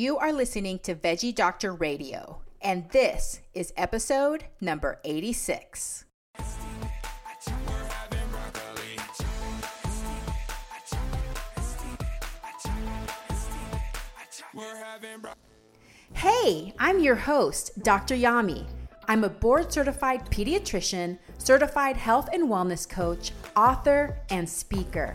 You are listening to Veggie Doctor Radio, and this is episode number 86. Hey, I'm your host, Dr. Yami. I'm a board certified pediatrician, certified health and wellness coach, author, and speaker.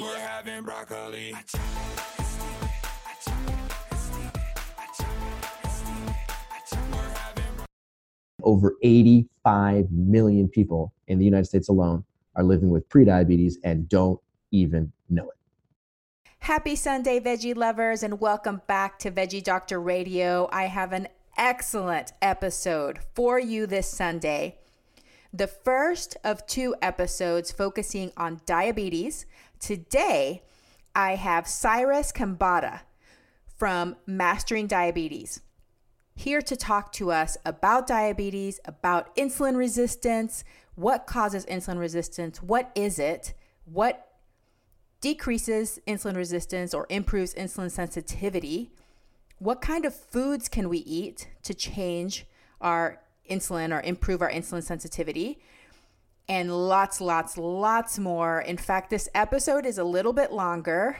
We're having broccoli. Over 85 million people in the United States alone are living with prediabetes and don't even know it. Happy Sunday, veggie lovers, and welcome back to Veggie Doctor Radio. I have an excellent episode for you this Sunday. The first of two episodes focusing on diabetes Today, I have Cyrus Khambatta from Mastering Diabetes here to talk to us about diabetes, about insulin resistance, what causes insulin resistance, what is it, what decreases insulin resistance or improves insulin sensitivity, what kind of foods can we eat to change our insulin or improve our insulin sensitivity, and lots, lots, lots more. In fact, this episode is a little bit longer.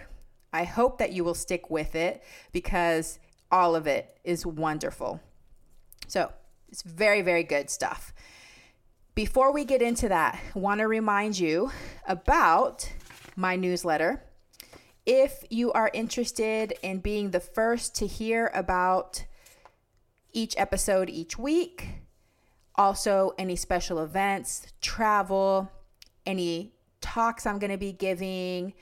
I hope that you will stick with it because all of it is wonderful. So, it's very, very good stuff. Before we get into that, I want to remind you about my newsletter. If you are interested in being the first to hear about each episode each week, also, any special events, travel, any talks I'm going to be giving,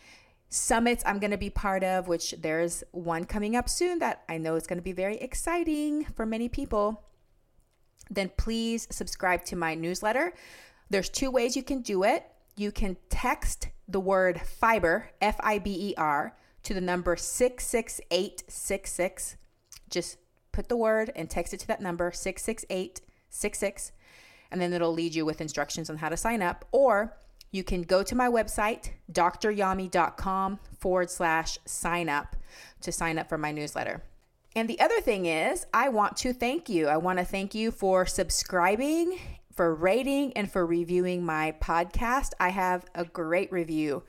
summits I'm going to be part of, which there's one coming up soon that I know is going to be very exciting for many people, then please subscribe to my newsletter. There's two ways you can do it. You can text the word fiber, F I B E R, to the number 66866. Just put the word and text it to that number, 668 66, and then it'll lead you with instructions on how to sign up. Or you can go to my website, doctoryami.com forward slash sign up to sign up for my newsletter. And the other thing is, I want to thank you. I want to thank you for subscribing, for rating, and for reviewing my podcast. I have a great review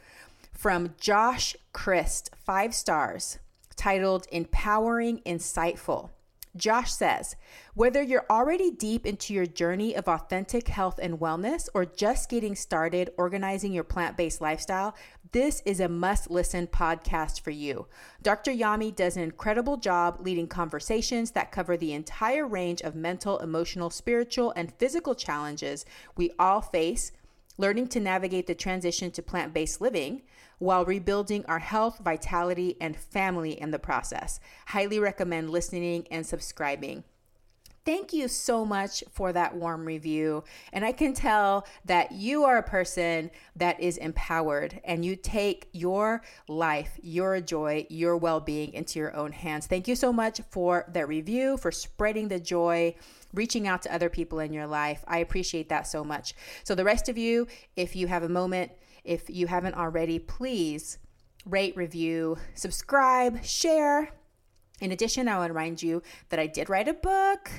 from Josh Christ, five stars, titled Empowering Insightful. Josh says, whether you're already deep into your journey of authentic health and wellness or just getting started organizing your plant based lifestyle, this is a must listen podcast for you. Dr. Yami does an incredible job leading conversations that cover the entire range of mental, emotional, spiritual, and physical challenges we all face, learning to navigate the transition to plant based living while rebuilding our health, vitality, and family in the process. Highly recommend listening and subscribing. Thank you so much for that warm review. And I can tell that you are a person that is empowered and you take your life, your joy, your well being into your own hands. Thank you so much for that review, for spreading the joy, reaching out to other people in your life. I appreciate that so much. So, the rest of you, if you have a moment, if you haven't already, please rate, review, subscribe, share. In addition, I would remind you that I did write a book.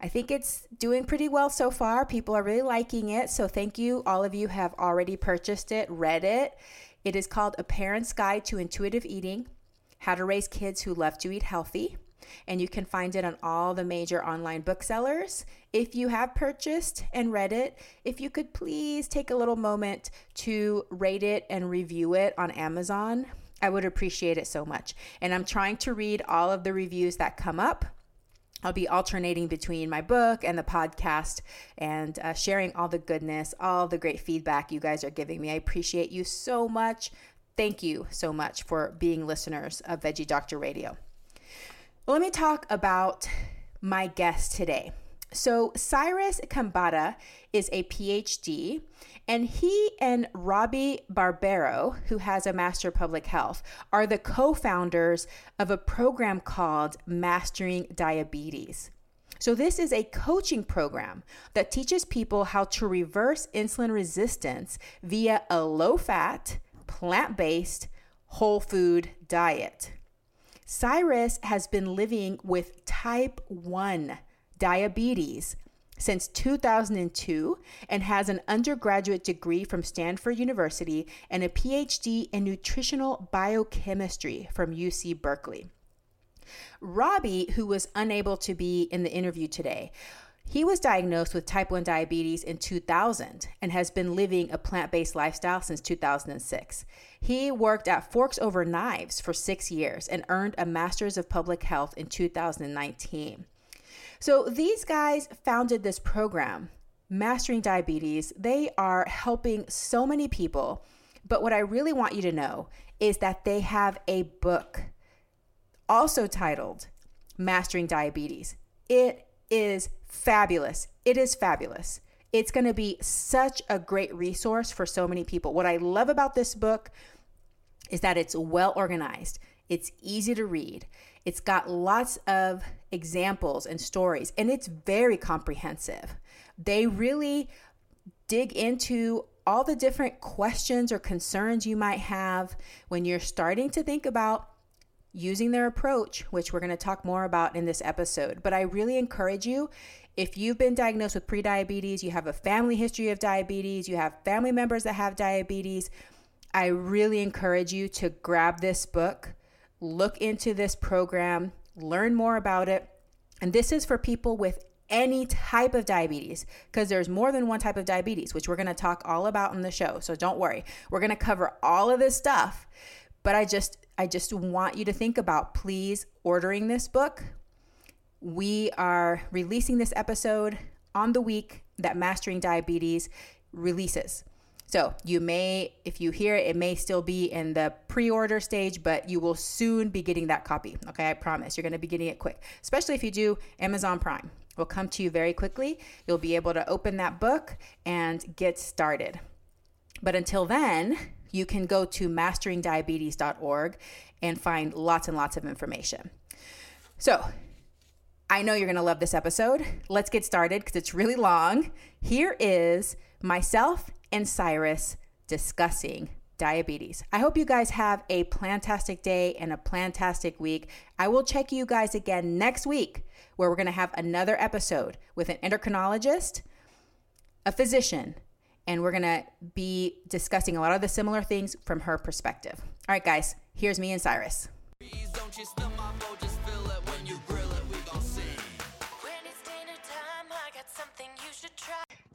I think it's doing pretty well so far. People are really liking it. So, thank you. All of you have already purchased it, read it. It is called A Parent's Guide to Intuitive Eating How to Raise Kids Who Love to Eat Healthy and you can find it on all the major online booksellers. If you have purchased and read it, if you could please take a little moment to rate it and review it on Amazon, I would appreciate it so much. And I'm trying to read all of the reviews that come up. I'll be alternating between my book and the podcast and uh, sharing all the goodness, all the great feedback you guys are giving me. I appreciate you so much. Thank you so much for being listeners of Veggie Doctor Radio. Let me talk about my guest today. So, Cyrus Khambatta is a PhD, and he and Robby Barbaro, who has a Master of Public Health, are the co founders of a program called Mastering Diabetes. So, this is a coaching program that teaches people how to reverse insulin resistance via a low fat, plant based, whole food diet. Cyrus has been living with type 1 diabetes since 2002 and has an undergraduate degree from Stanford University and a PhD in nutritional biochemistry from UC Berkeley. Robby, who was unable to be in the interview today, he was diagnosed with type 1 diabetes in 2000 and has been living a plant based lifestyle since 2006. He worked at Forks Over Knives for six years and earned a Master's of Public Health in 2019. So these guys founded this program, Mastering Diabetes. They are helping so many people. But what I really want you to know is that they have a book also titled Mastering Diabetes. It is fabulous. It is fabulous. It's going to be such a great resource for so many people. What I love about this book is that it's well organized, it's easy to read, it's got lots of examples and stories, and it's very comprehensive. They really dig into all the different questions or concerns you might have when you're starting to think about using their approach, which we're going to talk more about in this episode. But I really encourage you if you've been diagnosed with prediabetes, you have a family history of diabetes, you have family members that have diabetes, I really encourage you to grab this book, look into this program, learn more about it. And this is for people with any type of diabetes because there's more than one type of diabetes, which we're going to talk all about in the show. So don't worry. We're going to cover all of this stuff. But I just I just want you to think about please ordering this book. We are releasing this episode on the week that Mastering Diabetes releases. So you may, if you hear it, it may still be in the pre-order stage, but you will soon be getting that copy. Okay, I promise. You're going to be getting it quick, especially if you do Amazon Prime. Will come to you very quickly. You'll be able to open that book and get started. But until then, you can go to masteringdiabetes.org and find lots and lots of information. So, I know you're going to love this episode. Let's get started because it's really long. Here is myself and Cyrus discussing diabetes. I hope you guys have a plantastic day and a plantastic week. I will check you guys again next week where we're going to have another episode with an endocrinologist, a physician, and we're going to be discussing a lot of the similar things from her perspective. All right, guys, here's me and Cyrus.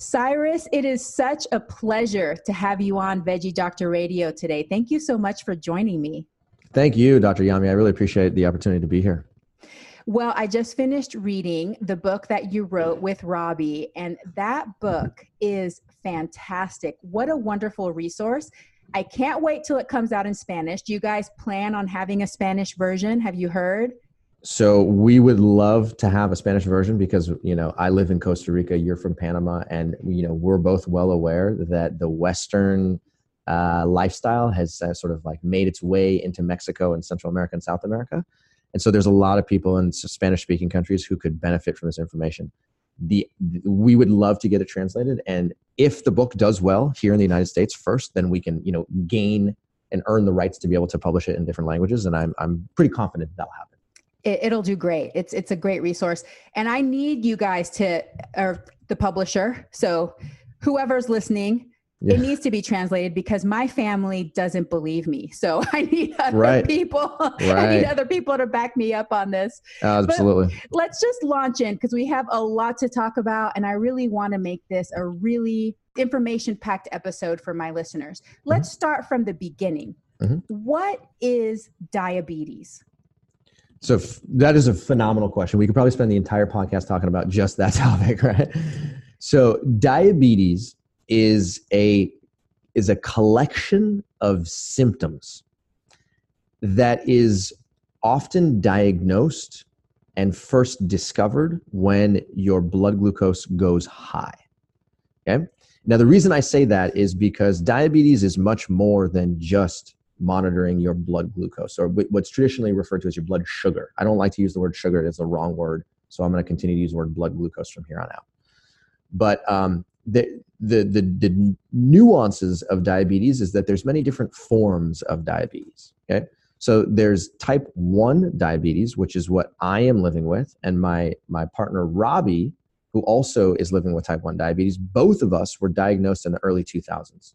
Cyrus, it is such a pleasure to have you on Veggie Doctor Radio today. Thank you so much for joining me. Thank you, Dr. Yami. I really appreciate the opportunity to be here. Well, I just finished reading the book that you wrote with Robby, and that book is fantastic. What a wonderful resource. I can't wait till it comes out in Spanish. Do you guys plan on having a Spanish version? Have you heard? So we would love to have a Spanish version because you know I live in Costa Rica, you're from Panama, and you know we're both well aware that the Western uh, lifestyle has uh, sort of like made its way into Mexico and Central America and South America, and so there's a lot of people in Spanish-speaking countries who could benefit from this information. The we would love to get it translated, and if the book does well here in the United States first, then we can you know gain and earn the rights to be able to publish it in different languages, and I'm I'm pretty confident that'll happen it, will do great. It's it's a great resource, and I need you guys to, or the publisher. So, whoever's listening, yeah. it needs to be translated because my family doesn't believe me. So I need other right. people. Right. I need other people to back me up on this. Absolutely. But let's just launch in because we have a lot to talk about, and I really want to make this a really information packed episode for my listeners. Let's mm-hmm. start from the beginning. Mm-hmm. What is diabetes? So f- that is a phenomenal question. We could probably spend the entire podcast talking about just that topic, right? So diabetes is a is a collection of symptoms that is often diagnosed and first discovered when your blood glucose goes high. Okay. Now, the reason I say that is because diabetes is much more than just monitoring your blood glucose or what's traditionally referred to as your blood sugar. I don't like to use the word sugar, it's the wrong word. So I'm going to continue to use the word blood glucose from here on out. But um, the, the, the, the nuances of diabetes is that there's many different forms of diabetes. Okay. So there's type 1 diabetes, which is what I am living with, and my my partner Robby, who also is living with type 1 diabetes. Both of us were diagnosed in the early 2000s.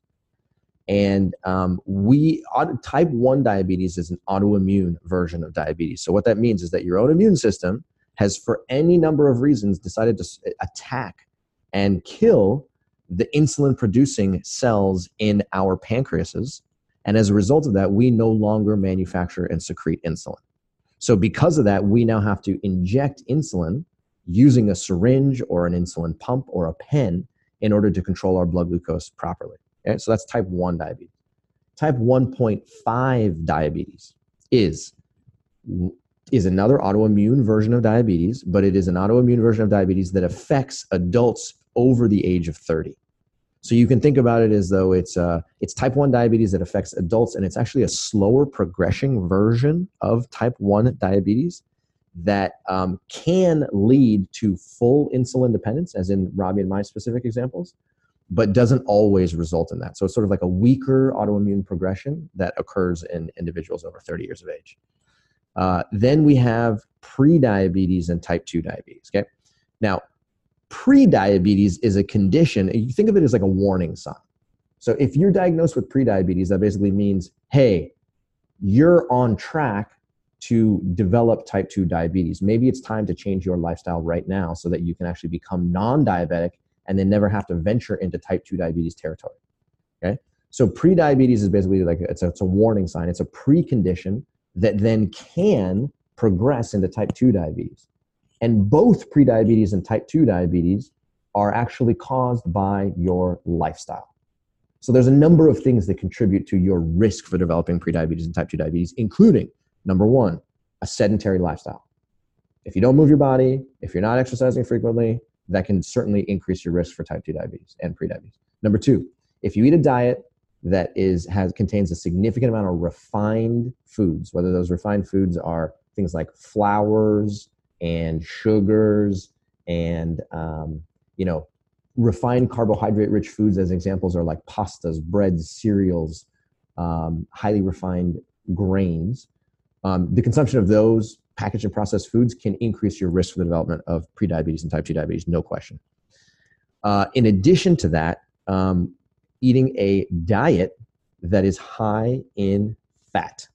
And um, we type 1 diabetes is an autoimmune version of diabetes. So what that means is that your own immune system has, for any number of reasons, decided to attack and kill the insulin producing cells in our pancreases and as a result of that, we no longer manufacture and secrete insulin. So, because of that, we now have to inject insulin using a syringe or an insulin pump or a pen in order to control our blood glucose properly. So, that's type 1 diabetes. Type 1.5 diabetes is, is another autoimmune version of diabetes, but it is an autoimmune version of diabetes that affects adults over the age of 30. So you can think about it as though it's uh, it's type one diabetes that affects adults, and it's actually a slower progression version of type one diabetes that um, can lead to full insulin dependence, as in Robby and my specific examples, but doesn't always result in that. So it's sort of like a weaker autoimmune progression that occurs in individuals over 30 years of age. Uh, then we have pre-diabetes and type 2 diabetes. Okay. Now, Prediabetes is a condition, you think of it as like a warning sign. So if you're diagnosed with prediabetes, that basically means, hey, you're on track to develop type 2 diabetes. Maybe it's time to change your lifestyle right now so that you can actually become non diabetic and then never have to venture into type 2 diabetes territory. Okay? So prediabetes is basically like it's a, it's a warning sign, it's a precondition that then can progress into type 2 diabetes. And both prediabetes and type 2 diabetes are actually caused by your lifestyle. So there's a number of things that contribute to your risk for developing prediabetes and type 2 diabetes, including number one, a sedentary lifestyle. If you don't move your body, if you're not exercising frequently, that can certainly increase your risk for type 2 diabetes and prediabetes. Number two, if you eat a diet that is has contains a significant amount of refined foods, whether those refined foods are things like flours, and sugars and um, you know refined carbohydrate rich foods as examples are like pastas breads cereals um, highly refined grains um, the consumption of those packaged and processed foods can increase your risk for the development of prediabetes and type 2 diabetes no question uh, in addition to that um, eating a diet that is high in fat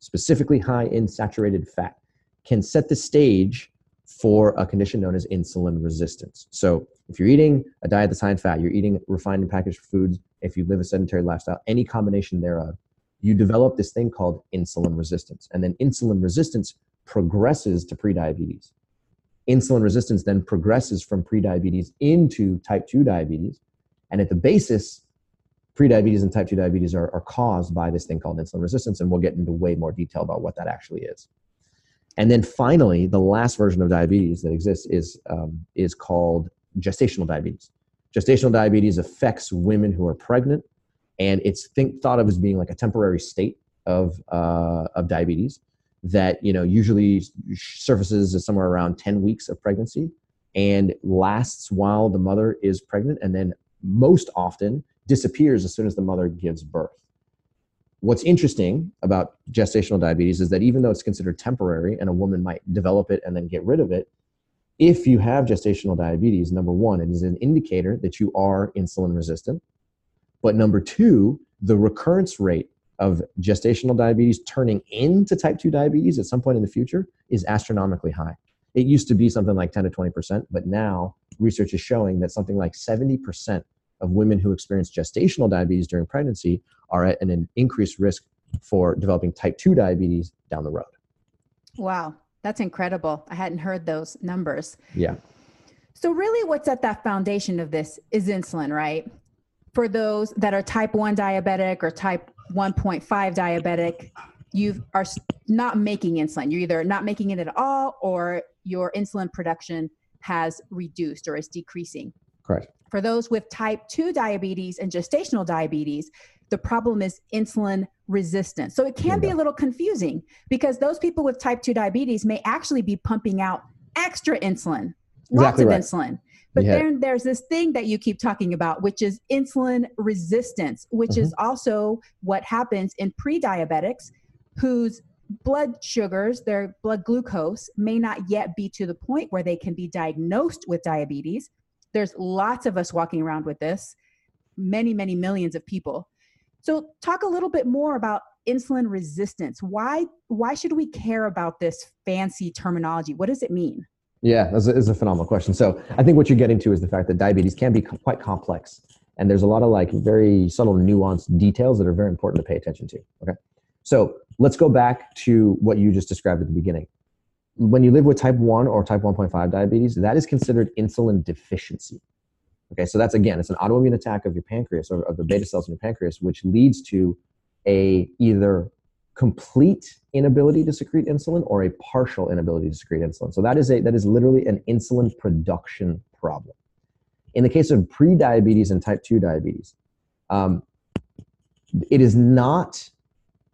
specifically high in saturated fat can set the stage for a condition known as insulin resistance. So, if you're eating a diet that's high in fat, you're eating refined and packaged foods, if you live a sedentary lifestyle, any combination thereof, you develop this thing called insulin resistance. And then insulin resistance progresses to prediabetes. Insulin resistance then progresses from prediabetes into type 2 diabetes. And at the basis, prediabetes and type 2 diabetes are, are caused by this thing called insulin resistance. And we'll get into way more detail about what that actually is. And then finally, the last version of diabetes that exists is, um, is called gestational diabetes. Gestational diabetes affects women who are pregnant, and it's think, thought of as being like a temporary state of, uh, of diabetes that you know usually surfaces is somewhere around 10 weeks of pregnancy and lasts while the mother is pregnant and then most often disappears as soon as the mother gives birth What's interesting about gestational diabetes is that even though it's considered temporary and a woman might develop it and then get rid of it, if you have gestational diabetes, number one, it is an indicator that you are insulin resistant. But number two, the recurrence rate of gestational diabetes turning into type 2 diabetes at some point in the future is astronomically high. It used to be something like 10 to 20%, but now research is showing that something like 70% of women who experience gestational diabetes during pregnancy are at an increased risk for developing type 2 diabetes down the road. Wow, that's incredible. I hadn't heard those numbers. Yeah. So, really, what's at that foundation of this is insulin, right? For those that are type 1 diabetic or type 1.5 diabetic, you are not making insulin. You're either not making it at all or your insulin production has reduced or is decreasing. Correct. For those with type 2 diabetes and gestational diabetes, the problem is insulin resistance. So it can be a little confusing because those people with type 2 diabetes may actually be pumping out extra insulin, lots of right. insulin. But then there's this thing that you keep talking about, which is insulin resistance, which mm-hmm. is also what happens in pre diabetics whose blood sugars, their blood glucose, may not yet be to the point where they can be diagnosed with diabetes. There's lots of us walking around with this, many, many millions of people. So talk a little bit more about insulin resistance. Why why should we care about this fancy terminology? What does it mean? Yeah, that's a, a phenomenal question. So I think what you're getting to is the fact that diabetes can be co- quite complex, and there's a lot of like very subtle, nuanced details that are very important to pay attention to. Okay, so let's go back to what you just described at the beginning. When you live with type 1 or type 1.5 diabetes, that is considered insulin deficiency. Okay, so that's again, it's an autoimmune attack of your pancreas or of the beta cells in your pancreas, which leads to a either complete inability to secrete insulin or a partial inability to secrete insulin. So that is a that is literally an insulin production problem. In the case of pre-diabetes and type 2 diabetes, um, it is not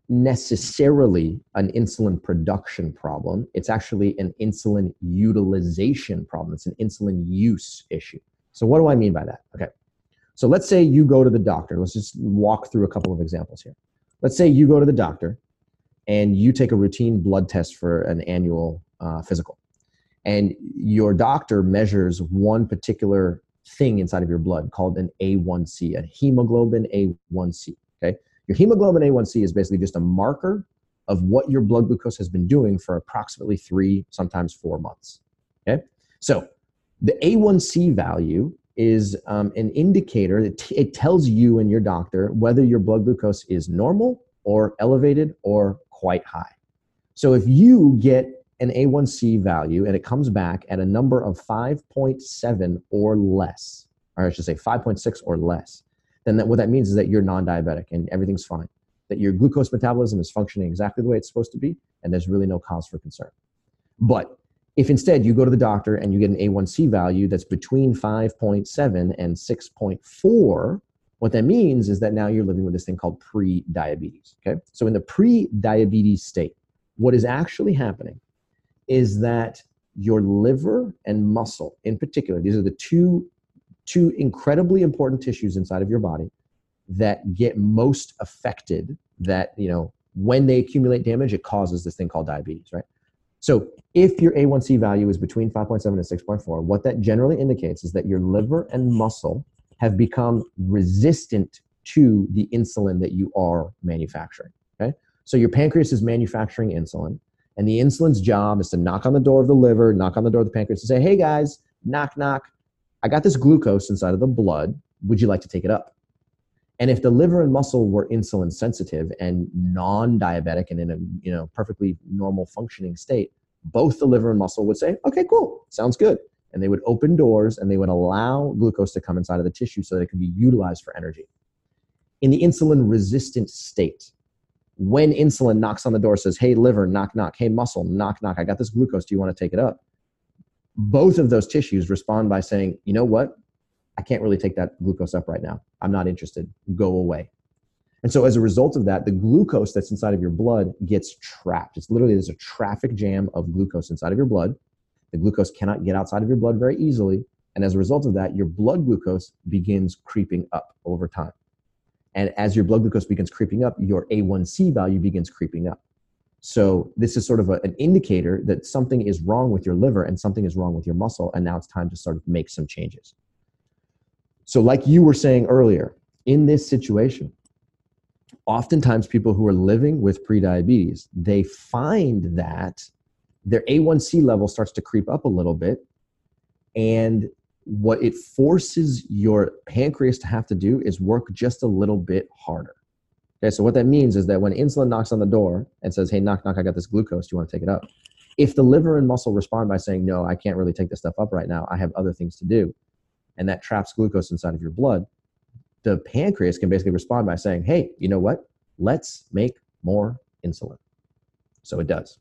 necessarily an insulin production problem. It's actually an insulin utilization problem. It's an insulin use issue. So, what do I mean by that? Okay. So, let's say you go to the doctor. Let's just walk through a couple of examples here. Let's say you go to the doctor and you take a routine blood test for an annual uh, physical. And your doctor measures one particular thing inside of your blood called an A1C, a hemoglobin A1C. Okay. Your hemoglobin A1C is basically just a marker of what your blood glucose has been doing for approximately three, sometimes four months. Okay. So the A1C value is um, an indicator that t- it tells you and your doctor whether your blood glucose is normal or elevated or quite high. So if you get an A1C value and it comes back at a number of 5.7 or less, or I should say 5.6 or less, then that, what that means is that you're non-diabetic and everything's fine. That your glucose metabolism is functioning exactly the way it's supposed to be, and there's really no cause for concern. But if instead you go to the doctor and you get an A1C value that's between 5.7 and 6.4, what that means is that now you're living with this thing called pre-diabetes. Okay, so in the pre-diabetes state, what is actually happening is that your liver and muscle, in particular, these are the two two incredibly important tissues inside of your body that get most affected that you know when they accumulate damage it causes this thing called diabetes right so if your a1c value is between 5.7 and 6.4 what that generally indicates is that your liver and muscle have become resistant to the insulin that you are manufacturing okay so your pancreas is manufacturing insulin and the insulin's job is to knock on the door of the liver knock on the door of the pancreas and say hey guys knock knock I got this glucose inside of the blood. Would you like to take it up? And if the liver and muscle were insulin sensitive and non-diabetic and in a you know perfectly normal functioning state, both the liver and muscle would say, "Okay, cool, sounds good." And they would open doors and they would allow glucose to come inside of the tissue so that it could be utilized for energy. In the insulin resistant state, when insulin knocks on the door, says, Hey, liver, knock, knock. Hey, muscle, knock, knock. I got this glucose. Do you want to take it up? both of those tissues respond by saying, you know what? I can't really take that glucose up right now. I'm not interested. Go away. And so as a result of that, the glucose that's inside of your blood gets trapped. It's literally there's a traffic jam of glucose inside of your blood. The glucose cannot get outside of your blood very easily. And as a result of that, your blood glucose begins creeping up over time. And as your blood glucose begins creeping up, your A1C value begins creeping up. So this is sort of a, an indicator that something is wrong with your liver and something is wrong with your muscle, and now it's time to sort of make some changes. So, like you were saying earlier, in this situation, oftentimes people who are living with prediabetes, they find that their A1C level starts to creep up a little bit, and what it forces your pancreas to have to do is work just a little bit harder. Okay, so what that means is that when insulin knocks on the door and says, hey, knock, knock, I got this glucose, do you want to take it up? If the liver and muscle respond by saying, no, I can't really take this stuff up right now, I have other things to do, and that traps glucose inside of your blood, the pancreas can basically respond by saying, hey, you know what? Let's make more insulin. So it does.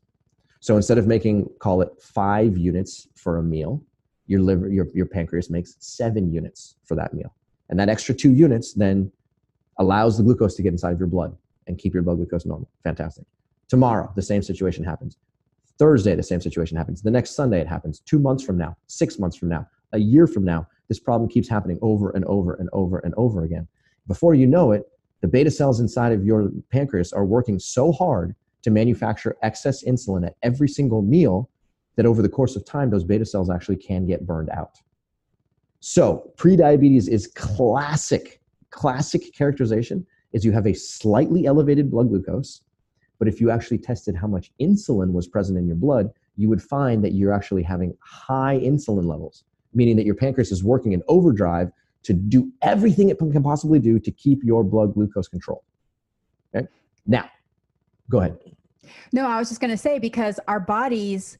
So instead of making, call it five units for a meal, your liver, your, your pancreas makes seven units for that meal. And that extra two units then allows the glucose to get inside of your blood and keep your blood glucose normal. Fantastic. Tomorrow, the same situation happens. Thursday, the same situation happens. The next Sunday, it happens. Two months from now, six months from now, a year from now, this problem keeps happening over and over and over and over again. Before you know it, the beta cells inside of your pancreas are working so hard to manufacture excess insulin at every single meal that over the course of time, those beta cells actually can get burned out. So, prediabetes is classic, classic characterization is you have a slightly elevated blood glucose, but if you actually tested how much insulin was present in your blood, you would find that you're actually having high insulin levels, meaning that your pancreas is working in overdrive to do everything it can possibly do to keep your blood glucose controlled. Okay? Now, go ahead. No, I was just going to say because our bodies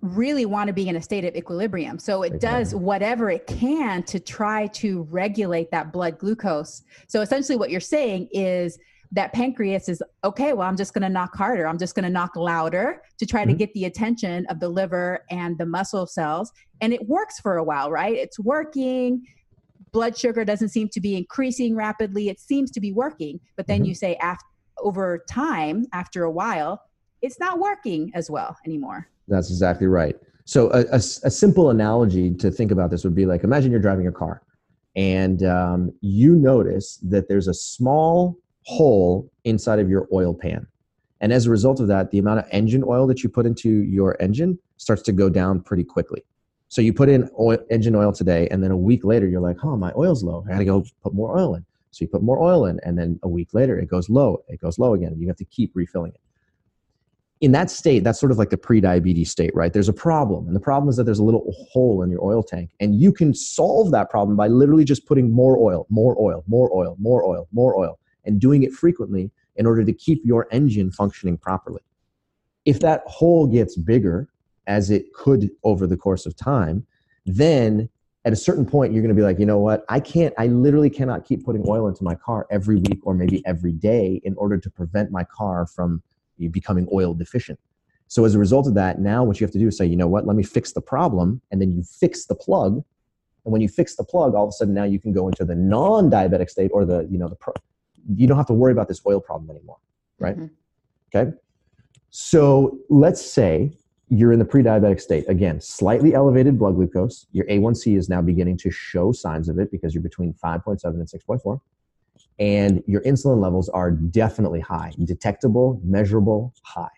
really want to be in a state of equilibrium. So it does whatever it can to try to regulate that blood glucose. So essentially, what you're saying is that pancreas is okay, well, I'm just going to knock harder. I'm just going to knock louder to try mm-hmm. to get the attention of the liver and the muscle cells. And it works for a while, right? It's working. Blood sugar doesn't seem to be increasing rapidly. It seems to be working. But then mm-hmm. you say, after, over time, after a while, it's not working as well anymore. That's exactly right. So a, a, a, simple analogy to think about this would be like imagine you're driving your car and um, you notice that there's a small hole inside of your oil pan and as a result of that the amount of engine oil that you put into your engine starts to go down pretty quickly so you put in oil, engine oil today and then a week later you're like oh my oil's low i gotta go put more oil in so you put more oil in and then a week later it goes low it goes low again you have to keep refilling it in that state, that's sort of like the pre-diabetes state, right? There's a problem, and the problem is that there's a little hole in your oil tank, and you can solve that problem by literally just putting more oil, more oil, more oil, more oil, more oil, and doing it frequently in order to keep your engine functioning properly. If that hole gets bigger, as it could over the course of time, then at a certain point you're going to be like, you know what? I can't. I literally cannot keep putting oil into my car every week or maybe every day in order to prevent my car from becoming oil deficient. So as a result of that, now what you have to do is say, you know what, let me fix the problem, and then you fix the plug. And when you fix the plug, all of a sudden now you can go into the non-diabetic state or the, you know, the pro- you don't have to worry about this oil problem anymore, right? Mm-hmm. Okay. So let's say you're in the pre-diabetic state. Again, slightly elevated blood glucose. Your A1C is now beginning to show signs of it because you're between 5.7 and 6.4 and your insulin levels are definitely high, detectable, measurable, high.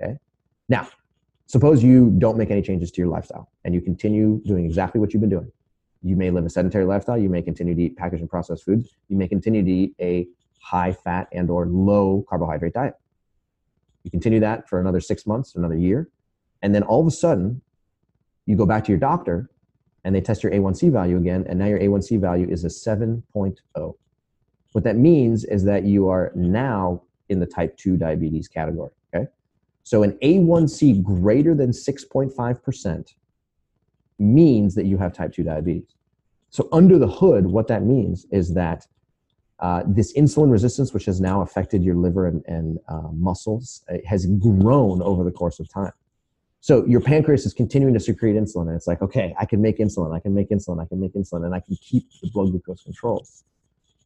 Okay. Now, suppose you don't make any changes to your lifestyle and you continue doing exactly what you've been doing. You may live a sedentary lifestyle. You may continue to eat packaged and processed foods. You may continue to eat a high fat and or low carbohydrate diet. You continue that for another six months, another year, and then all of a sudden, you go back to your doctor and they test your A1C value again, and now your A1C value is a 7.0. What that means is that you are now in the type 2 diabetes category. Okay. So an A1C greater than 6.5% means that you have type 2 diabetes. So, under the hood, what that means is that uh, this insulin resistance, which has now affected your liver and, and uh, muscles, has grown over the course of time. So, your pancreas is continuing to secrete insulin, and it's like, okay, I can make insulin, I can make insulin, I can make insulin, and I can keep the blood glucose controlled.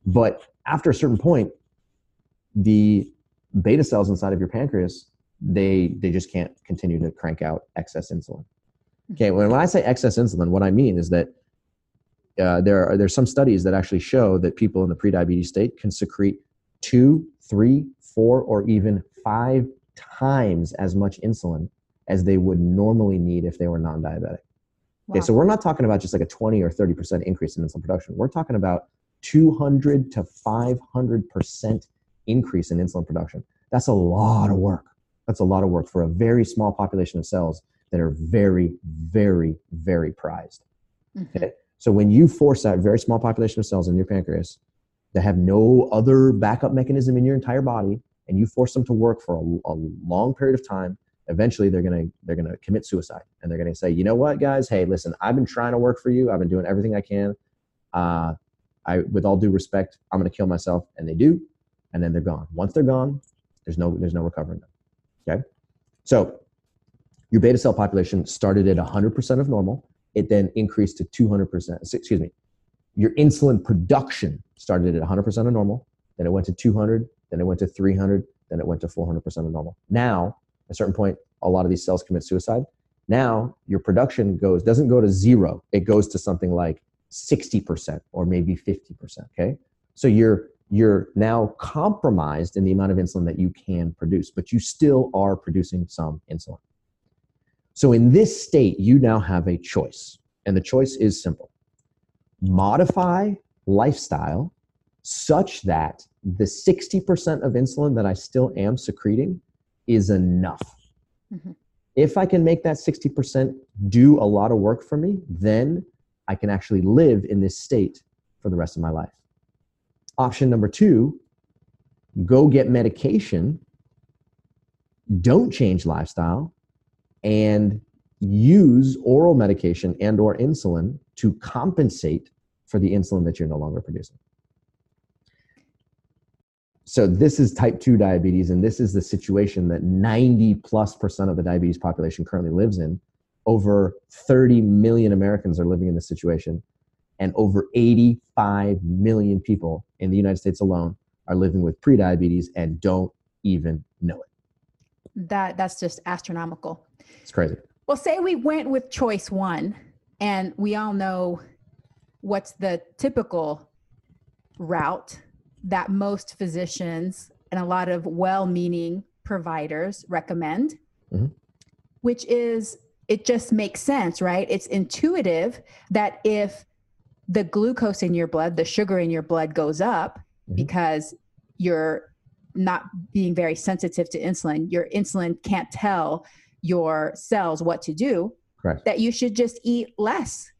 But after a certain point, the beta cells inside of your pancreas, they they just can't continue to crank out excess insulin. Okay, when, when I say excess insulin, what I mean is that uh, there are there's some studies that actually show that people in the prediabetes state can secrete two, three, four, or even five times as much insulin as they would normally need if they were non-diabetic. Wow. Okay, so we're not talking about just like a 20 or 30% increase in insulin production. We're talking about 200 to 500% increase in insulin production. That's a lot of work. That's a lot of work for a very small population of cells that are very, very, very prized. Mm-hmm. Okay? So when you force that very small population of cells in your pancreas that have no other backup mechanism in your entire body, and you force them to work for a, a long period of time, eventually they're gonna they're gonna commit suicide, and they're gonna say, you know what, guys, hey, listen, I've been trying to work for you, I've been doing everything I can. Uh, I, with all due respect, I'm going to kill myself, and they do, and then they're gone. Once they're gone, there's no there's no recovering them. Okay. So your beta cell population started at 100% of normal. It then increased to 200%. Excuse me. Your insulin production started at 100% of normal. Then it went to 200. Then it went to 300. Then it went to 400% of normal. Now, a certain point, a lot of these cells commit suicide. Now your production goes doesn't go to zero. It goes to something like 60% or maybe 50%. Okay. So you're you're now compromised in the amount of insulin that you can produce, but you still are producing some insulin. So in this state, you now have a choice. And the choice is simple modify lifestyle such that the 60% of insulin that I still am secreting is enough. Mm-hmm. If I can make that 60% do a lot of work for me, then I can actually live in this state for the rest of my life. Option number two go get medication, don't change lifestyle, and use oral medication and or insulin to compensate for the insulin that you're no longer producing so this is type 2 diabetes and this is the situation that 90 plus percent of the diabetes population currently lives in. Over 30 million americans are living in this situation and over 85 million people in the united states alone are living with prediabetes and don't even know it. That that's just astronomical. It's crazy. Well, say we went with choice one, and we all know what's the typical route that most physicians and a lot of well meaning providers recommend, mm-hmm. which is it just makes sense, right? It's intuitive that if the glucose in your blood, the sugar in your blood goes up mm-hmm. because you're not being very sensitive to insulin, your insulin can't tell your cells what to do, Correct. that you should just eat less.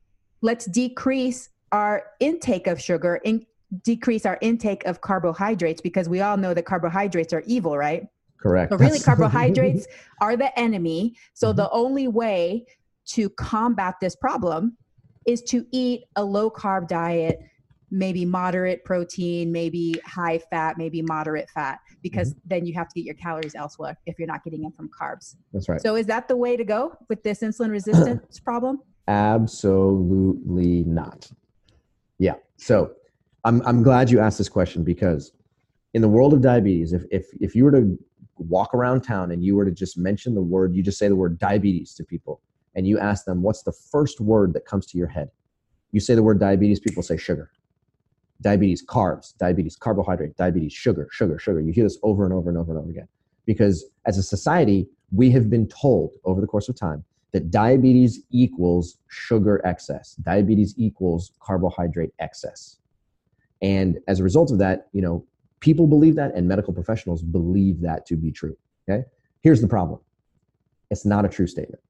Let's decrease our intake of sugar and decrease our intake of carbohydrates because we all know that carbohydrates are evil, right? Correct. But really, carbohydrates are the enemy. So mm-hmm. the only way to combat this problem is to eat a low carb diet maybe moderate protein, maybe high fat, maybe moderate fat, because mm-hmm. then you have to get your calories elsewhere if you're not getting them from carbs. That's right. So is that the way to go with this insulin resistance problem? Absolutely not. Yeah. So I'm I'm glad you asked this question because in the world of diabetes, if if if you were to walk around town and you were to just mention the word, you just say the word diabetes to people and you ask them what's the first word that comes to your head. You say the word diabetes, people say sugar diabetes, carbs, diabetes, carbohydrate, diabetes, sugar, sugar, sugar. You hear this over and over and over and over again. Because as a society, we have been told over the course of time that diabetes equals sugar excess, diabetes equals carbohydrate excess. And as a result of that, you know, people believe that and medical professionals believe that to be true. Okay? Here's the problem. It's not a true statement.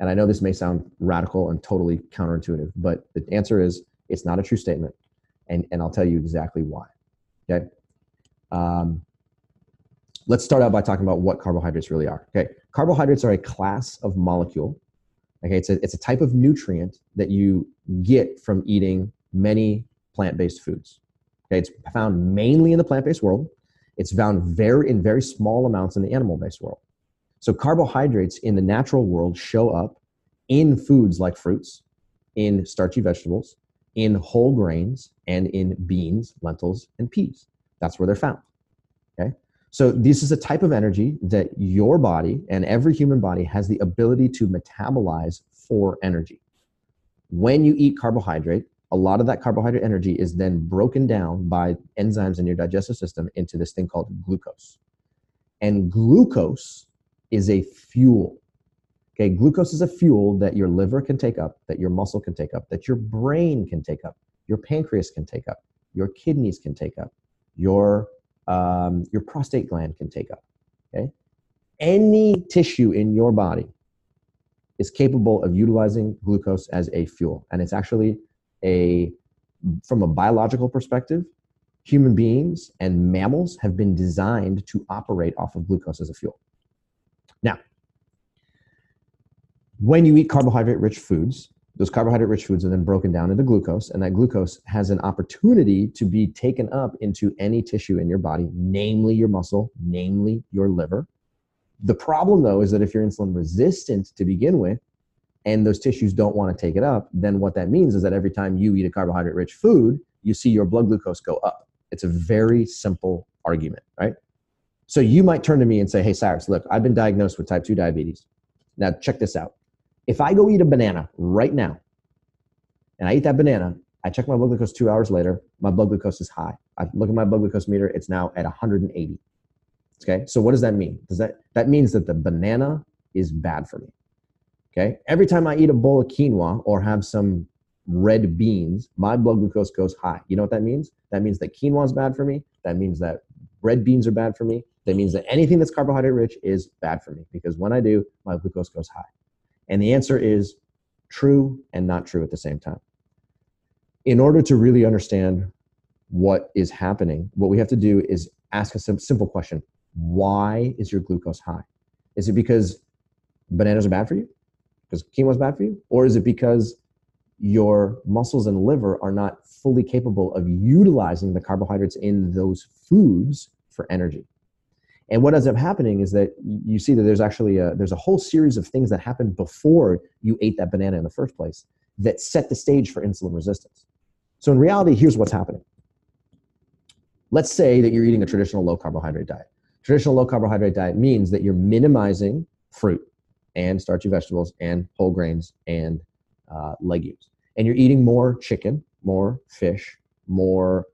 And I know this may sound radical and totally counterintuitive, but the answer is it's not a true statement and, and I'll tell you exactly why. Okay. Um, let's start out by talking about what carbohydrates really are. Okay. Carbohydrates are a class of molecule. Okay. It's a, it's a type of nutrient that you get from eating many plant based foods. Okay. It's found mainly in the plant based world. It's found very in very small amounts in the animal based world. So carbohydrates in the natural world show up in foods like fruits, in starchy vegetables, in whole grains and in beans, lentils, and peas. That's where they're found. Okay? So this is a type of energy that your body and every human body has the ability to metabolize for energy. When you eat carbohydrate, a lot of that carbohydrate energy is then broken down by enzymes in your digestive system into this thing called glucose. And glucose is a fuel Okay, glucose is a fuel that your liver can take up, that your muscle can take up, that your brain can take up, your pancreas can take up, your kidneys can take up, your um, your prostate gland can take up. Okay, any tissue in your body is capable of utilizing glucose as a fuel, and it's actually a from a biological perspective, human beings and mammals have been designed to operate off of glucose as a fuel. Now, when you eat carbohydrate rich foods, those carbohydrate rich foods are then broken down into glucose, and that glucose has an opportunity to be taken up into any tissue in your body, namely your muscle, namely your liver. The problem, though, is that if you're insulin resistant to begin with, and those tissues don't want to take it up, then what that means is that every time you eat a carbohydrate rich food, you see your blood glucose go up. It's a very simple argument, right? So you might turn to me and say, Hey, Cyrus, look, I've been diagnosed with type 2 diabetes. Now, check this out. If I go eat a banana right now and I eat that banana, I check my blood glucose two hours later, my blood glucose is high. I look at my blood glucose meter, it's now at 180. Okay, so what does that mean? Does that that means that the banana is bad for me? Okay, every time I eat a bowl of quinoa or have some red beans, my blood glucose goes high. You know what that means? That means that quinoa is bad for me. That means that red beans are bad for me. That means that anything that's carbohydrate rich is bad for me because when I do, my glucose goes high. And the answer is true and not true at the same time. In order to really understand what is happening, what we have to do is ask a simple question Why is your glucose high? Is it because bananas are bad for you? Because quinoa is bad for you? Or is it because your muscles and liver are not fully capable of utilizing the carbohydrates in those foods for energy. And what ends up happening is that you see that there's actually a, there's a whole series of things that happened before you ate that banana in the first place that set the stage for insulin resistance. So in reality, here's what's happening. Let's say that you're eating a traditional low carbohydrate diet. Traditional low carbohydrate diet means that you're minimizing fruit and starchy vegetables and whole grains and uh, legumes and you're eating more chicken, more fish, more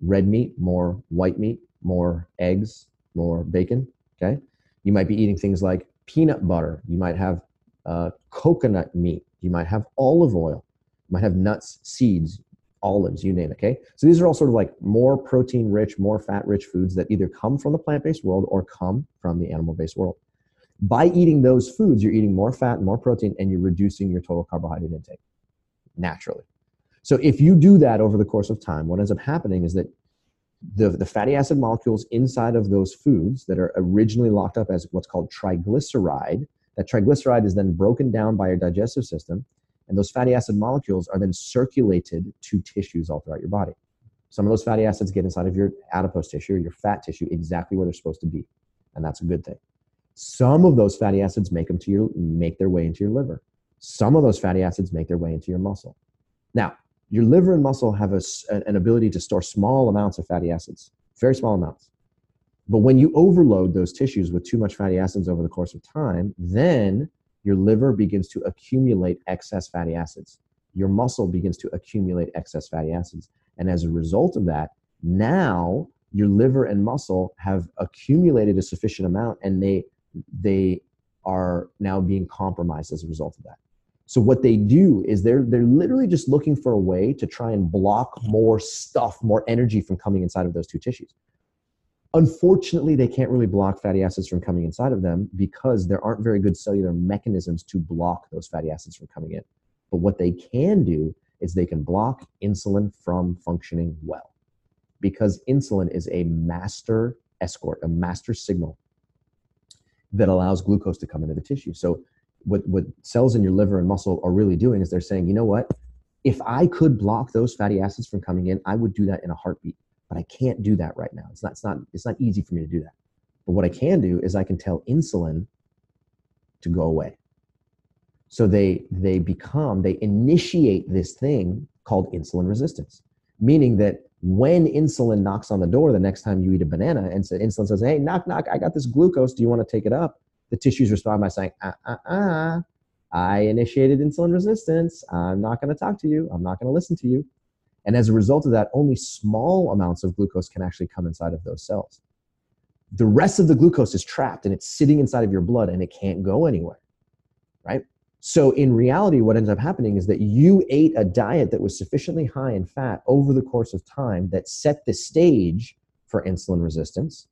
red meat, more white meat, more eggs, more bacon. Okay. You might be eating things like peanut butter. You might have uh, coconut meat. You might have olive oil. You might have nuts, seeds, olives, you name it. Okay. So these are all sort of like more protein rich, more fat rich foods that either come from the plant based world or come from the animal based world. By eating those foods, you're eating more fat and more protein and you're reducing your total carbohydrate intake naturally. So if you do that over the course of time, what ends up happening is that the, the fatty acid molecules inside of those foods that are originally locked up as what's called triglyceride, that triglyceride is then broken down by your digestive system, and those fatty acid molecules are then circulated to tissues all throughout your body. Some of those fatty acids get inside of your adipose tissue your fat tissue exactly where they're supposed to be, and that's a good thing. Some of those fatty acids make them to your make their way into your liver. Some of those fatty acids make their way into your muscle. Now, your liver and muscle have a, an ability to store small amounts of fatty acids, very small amounts. But when you overload those tissues with too much fatty acids over the course of time, then your liver begins to accumulate excess fatty acids. Your muscle begins to accumulate excess fatty acids. And as a result of that, now your liver and muscle have accumulated a sufficient amount and they, they are now being compromised as a result of that. So what they do is they're they're literally just looking for a way to try and block more stuff, more energy from coming inside of those two tissues. Unfortunately, they can't really block fatty acids from coming inside of them because there aren't very good cellular mechanisms to block those fatty acids from coming in. But what they can do is they can block insulin from functioning well. Because insulin is a master escort, a master signal that allows glucose to come into the tissue. So what what cells in your liver and muscle are really doing is they're saying, you know what? If I could block those fatty acids from coming in, I would do that in a heartbeat. But I can't do that right now. It's not it's not it's not easy for me to do that. But what I can do is I can tell insulin to go away. So they they become they initiate this thing called insulin resistance, meaning that when insulin knocks on the door the next time you eat a banana and so insulin says, "Hey, knock knock, I got this glucose. Do you want to take it up?" the tissues respond by saying, uh, uh, uh, I initiated insulin resistance. I'm not going to talk to you. I'm not going to listen to you. And as a result of that, only small amounts of glucose can actually come inside of those cells. The rest of the glucose is trapped and it's sitting inside of your blood and it can't go anywhere, right? So in reality, what ends up happening is that you ate a diet that was sufficiently high in fat over the course of time that set the stage for insulin resistance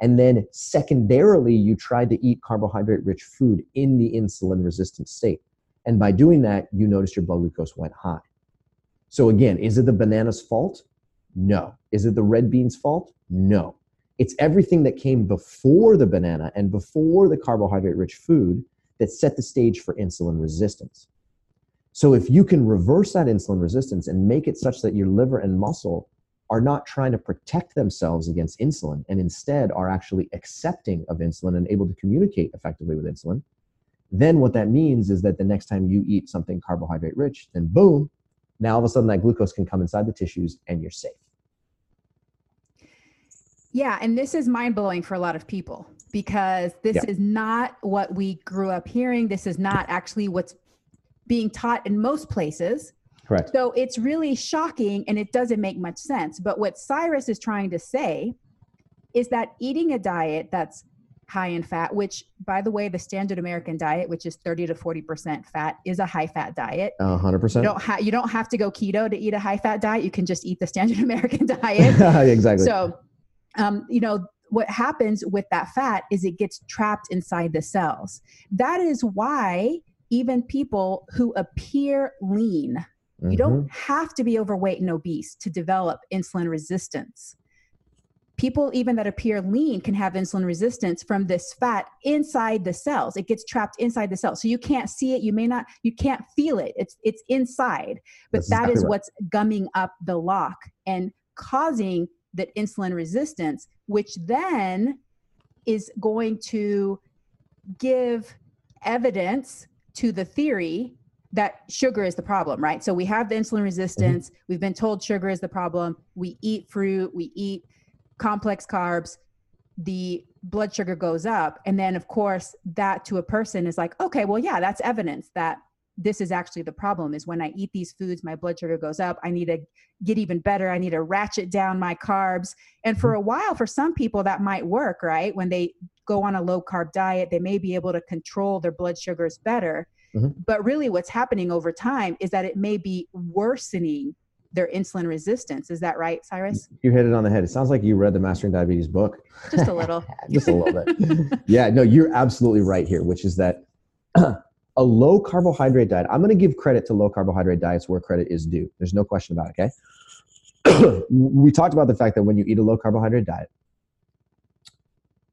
and then secondarily, you tried to eat carbohydrate rich food in the insulin resistant state. And by doing that, you noticed your blood glucose went high. So again, is it the banana's fault? No. Is it the red bean's fault? No. It's everything that came before the banana and before the carbohydrate rich food that set the stage for insulin resistance. So if you can reverse that insulin resistance and make it such that your liver and muscle are not trying to protect themselves against insulin and instead are actually accepting of insulin and able to communicate effectively with insulin, then what that means is that the next time you eat something carbohydrate rich, then boom, now all of a sudden that glucose can come inside the tissues and you're safe. Yeah, and this is mind blowing for a lot of people because this yeah. is not what we grew up hearing. This is not actually what's being taught in most places. Correct. So it's really shocking and it doesn't make much sense. But what Cyrus is trying to say is that eating a diet that's high in fat, which by the way, the standard American diet, which is 30 to 40% fat, is a high fat diet. Uh, 100%. You don't, ha- you don't have to go keto to eat a high fat diet. You can just eat the standard American diet. exactly. So, um, you know, what happens with that fat is it gets trapped inside the cells. That is why even people who appear lean, mm-hmm. you don't mm-hmm. have to be overweight and obese to develop insulin resistance. People, even that appear lean, can have insulin resistance from this fat inside the cells. It gets trapped inside the cells, so you can't see it. You may not, you can't feel it. It's it's inside, but That's that exactly is right. what's gumming up the lock and causing that insulin resistance, which then is going to give evidence to the theory that sugar is the problem, right? So we have the insulin mm-hmm. resistance. We've been told sugar is the problem. We eat fruit, we eat complex carbs, the blood sugar goes up. And then, of course, that to a person is like, okay, well, yeah, that's evidence that this is actually the problem is when I eat these foods, my blood sugar goes up. I need to get even better. I need to ratchet down my carbs. And for mm-hmm. a while, for some people, that might work, right? When they go on a low carb diet, they may be able to control their blood sugars better. Mm-hmm. But really, what's happening over time is that it may be worsening their insulin resistance. Is that right, Cyrus? You hit it on the head. It sounds like you read the Mastering Diabetes book. Just a little. Just a little bit. yeah, no, you're absolutely right here, which is that a low carbohydrate diet, I'm going to give credit to low carbohydrate diets where credit is due. There's no question about it, okay? we talked about the fact that when you eat a low carbohydrate diet,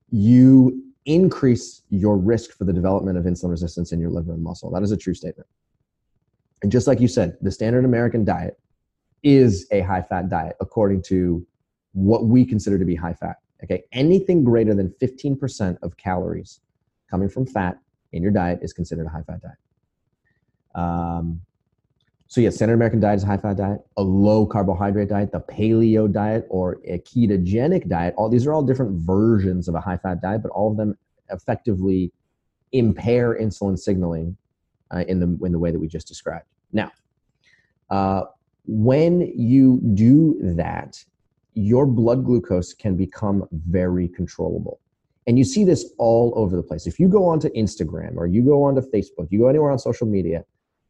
you increase your risk for the development of insulin resistance in your liver and muscle. That is a true statement. And just like you said, the standard American diet is a high fat diet according to what we consider to be high fat. Okay, anything greater than 15% of calories coming from fat in your diet is considered a high fat diet. Um, so yeah, standard American diet is a high fat diet, a low carbohydrate diet, the paleo diet, or a ketogenic diet. All these are all different versions of a high fat diet, but all of them effectively impair insulin signaling uh, in the in the way that we just described. Now, uh, when you do that, your blood glucose can become very controllable. And you see this all over the place. If you go onto Instagram or you go onto Facebook, you go anywhere on social media,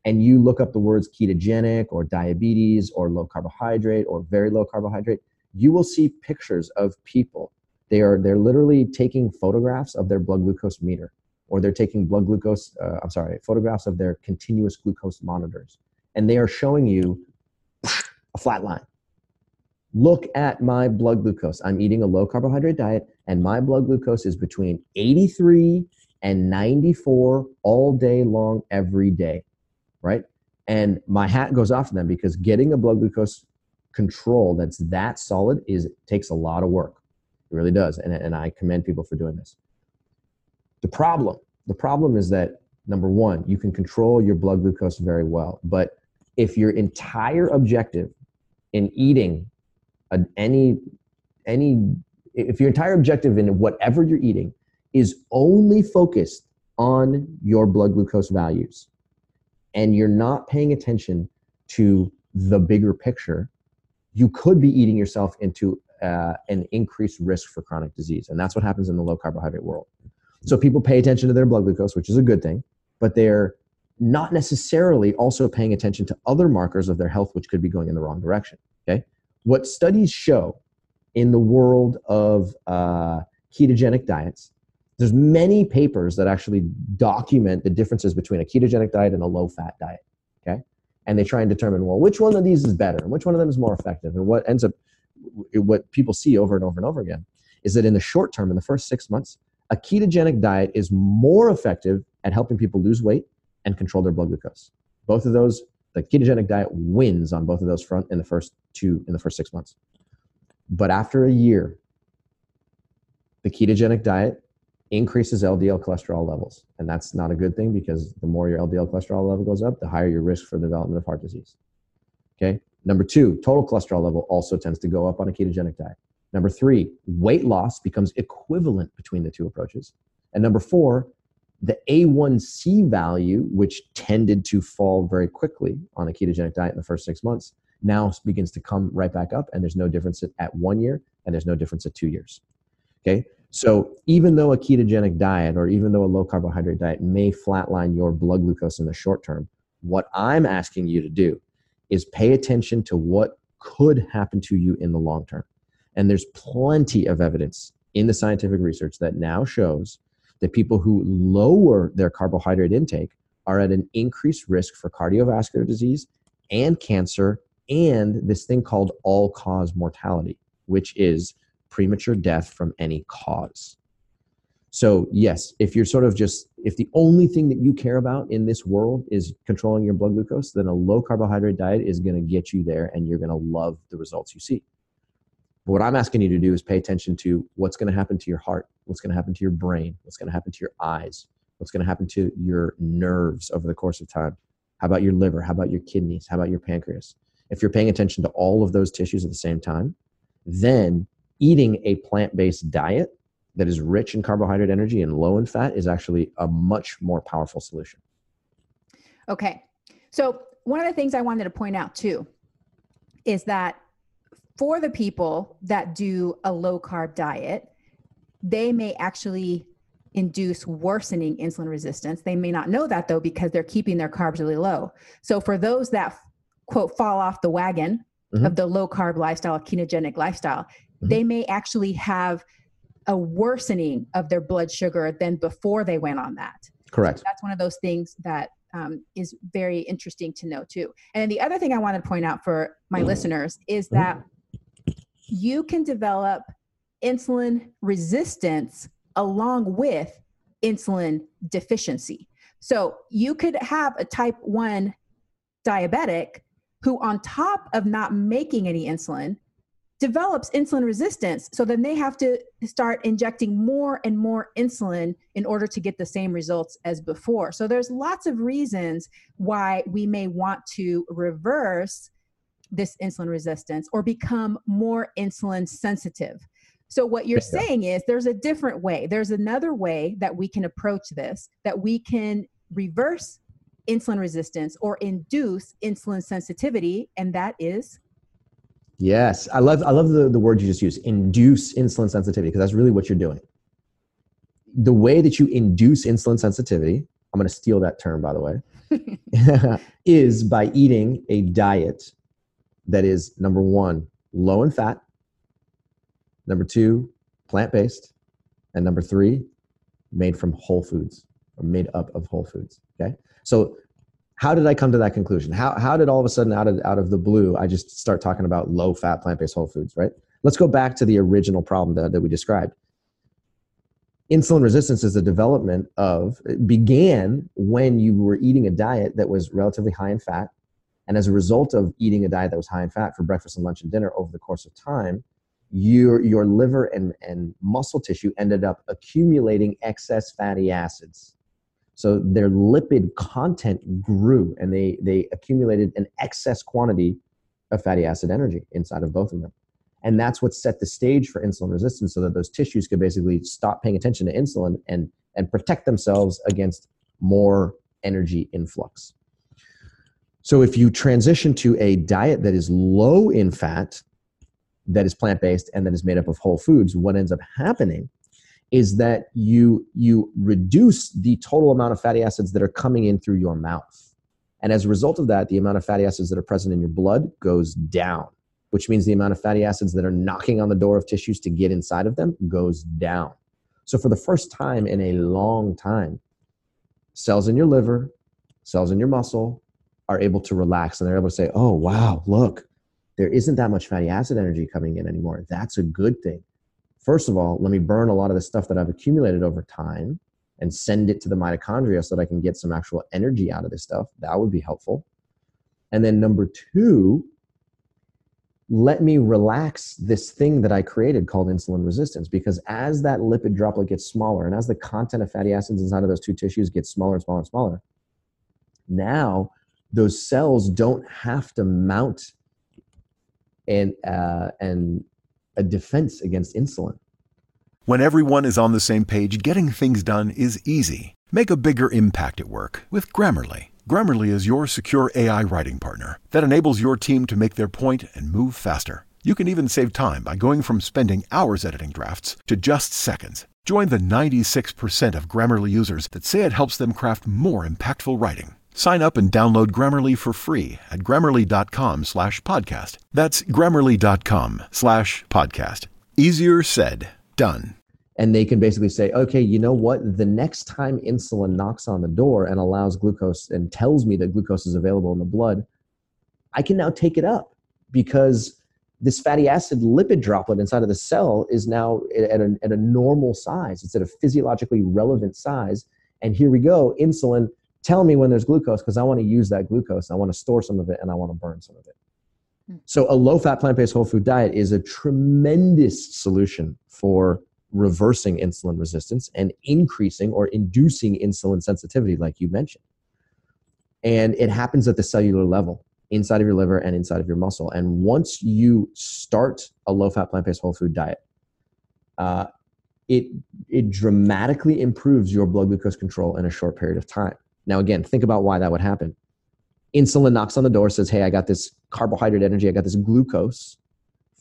and you look up the words ketogenic or diabetes or low carbohydrate or very low carbohydrate, you will see pictures of people. They are they're literally taking photographs of their blood glucose meter, or they're taking blood glucose. Uh, I'm sorry, photographs of their continuous glucose monitors, and they are showing you a flat line. Look at my blood glucose. I'm eating a low carbohydrate diet, and my blood glucose is between 83 and 94 all day long, every day right? And my hat goes off to them because getting a blood glucose control that's that solid is takes a lot of work. It really does. And, and I commend people for doing this. The problem, the problem is that number one, you can control your blood glucose very well. But if your entire objective in eating a, any any if your entire objective in whatever you're eating is only focused on your blood glucose values and you're not paying attention to the bigger picture, you could be eating yourself into uh, an increased risk for chronic disease. And that's what happens in the low carbohydrate world. So people pay attention to their blood glucose, which is a good thing, but they're not necessarily also paying attention to other markers of their health, which could be going in the wrong direction. Okay. What studies show in the world of uh, ketogenic diets. There's many papers that actually document the differences between a ketogenic diet and a low fat diet okay? And they try and determine well which one of these is better and which one of them is more effective? And what ends up what people see over and over and over again is that in the short term in the first six months a ketogenic diet is more effective at helping people lose weight and control their blood glucose. Both of those the ketogenic diet wins on both of those front in the first two in the first six months But after a year, the ketogenic diet increases LDL cholesterol levels. And that's not a good thing because the more your LDL cholesterol level goes up, the higher your risk for development of heart disease. Okay. Number two, total cholesterol level also tends to go up on a ketogenic diet. Number three, weight loss becomes equivalent between the two approaches. And number four, the A1C value, which tended to fall very quickly on a ketogenic diet in the first six months, now begins to come right back up. And there's no difference at one year and there's no difference at two years. Okay. So even though a ketogenic diet or even though a low carbohydrate diet may flatline your blood glucose in the short term, what I'm asking you to do is pay attention to what could happen to you in the long term. And there's plenty of evidence in the scientific research that now shows that people who lower their carbohydrate intake are at an increased risk for cardiovascular disease and cancer and this thing called all cause mortality, which is premature death from any cause. So, yes, if you're sort of just, if the only thing that you care about in this world is controlling your blood glucose, then a low carbohydrate diet is going to get you there and you're going to love the results you see. But what I'm asking you to do is pay attention to what's going to happen to your heart, what's going to happen to your brain, what's going to happen to your eyes, what's going to happen to your nerves over the course of time. How about your liver? How about your kidneys? How about your pancreas? If you're paying attention to all of those tissues at the same time, then eating a plant based diet that is rich in carbohydrate energy and low in fat is actually a much more powerful solution. Okay. So, one of the things I wanted to point out too is that for the people that do a low carb diet, they may actually induce worsening insulin resistance. They may not know that though because they're keeping their carbs really low. So, for those that quote fall off the wagon mm-hmm. of the low carb lifestyle, ketogenic lifestyle, mm-hmm. they may actually have a worsening of their blood sugar than before they went on that. Correct. So that's one of those things that um, is very interesting to know too. And then the other thing I want to point out for my mm-hmm. listeners is that you can develop insulin resistance along with insulin deficiency. So you could have a type 1 diabetic who, on top of not making any insulin, develops insulin resistance. So then they have to start injecting more and more insulin in order to get the same results as before. So there's lots of reasons why we may want to reverse this insulin resistance or become more insulin sensitive. So, what you're yeah. saying is there's a different way. There's another way that we can approach this, that we can reverse insulin resistance or induce insulin sensitivity, and that is Yes, I love I love the, the word you just used, induce insulin sensitivity, because that's really what you're doing. The way that you induce insulin sensitivity, I'm going to steal that term by the way, is by eating a diet that is number one, low in fat, number two, plant based, and number three, made from whole foods or made up of whole foods. Okay. So how did I come to that conclusion? How, how did all of a sudden out of, out of the blue, I just start talking about low fat, plant based whole foods, right? Let's go back to the original problem that, that we described. Insulin resistance is the development of, began when you were eating a diet that was relatively high in fat. And as a result of eating a diet that was high in fat for breakfast and lunch and dinner over the course of time, your, your liver and, and muscle tissue ended up accumulating excess fatty acids so their lipid content grew and they, they accumulated an excess quantity of fatty acid energy inside of both of them. And that's what set the stage for insulin resistance so that those tissues could basically stop paying attention to insulin and, and protect themselves against more energy influx. So if you transition to a diet that is low in fat, that is plant based, and that is made up of whole foods, what ends up happening is that you you reduce the total amount of fatty acids that are coming in through your mouth. And as a result of that the amount of fatty acids that are present in your blood goes down which means the amount of fatty acids that are knocking on the door of tissues to get inside of them goes down. So for the first time in a long time cells in your liver cells in your muscle are able to relax and they're able to say oh wow look there isn't that much fatty acid energy coming in anymore. That's a good thing first of all, let me burn a lot of the stuff that I've accumulated over time and send it to the mitochondria so that I can get some actual energy out of this stuff. That would be helpful. And then number two, let me relax this thing that I created called insulin resistance. Because as that lipid droplet gets smaller and as the content of fatty acids inside of those two tissues gets smaller and smaller and smaller, now those cells don't have to mount and, uh, and a defense against insulin. When everyone is on the same page, getting things done is easy. Make a bigger impact at work with Grammarly. Grammarly is your secure AI writing partner that enables your team to make their point and move faster. You can even save time by going from spending hours editing drafts to just seconds. Join the 96% of Grammarly users that say it helps them craft more impactful writing. Sign up and download Grammarly for free at grammarly.com slash podcast. That's grammarly.com slash podcast. Easier said, done and they can basically say okay you know what the next time insulin knocks on the door and allows glucose and tells me that glucose is available in the blood i can now take it up because this fatty acid lipid droplet inside of the cell is now at a, at a normal size it's at a physiologically relevant size and here we go insulin tell me when there's glucose because i want to use that glucose i want to store some of it and i want to burn some of it hmm. so a low fat plant based whole food diet is a tremendous solution for reversing insulin resistance and increasing or inducing insulin sensitivity, like you mentioned. And it happens at the cellular level inside of your liver and inside of your muscle. And once you start a low fat plant based whole food diet, uh, it, it dramatically improves your blood glucose control in a short period of time. Now, again, think about why that would happen. Insulin knocks on the door, says, Hey, I got this carbohydrate energy, I got this glucose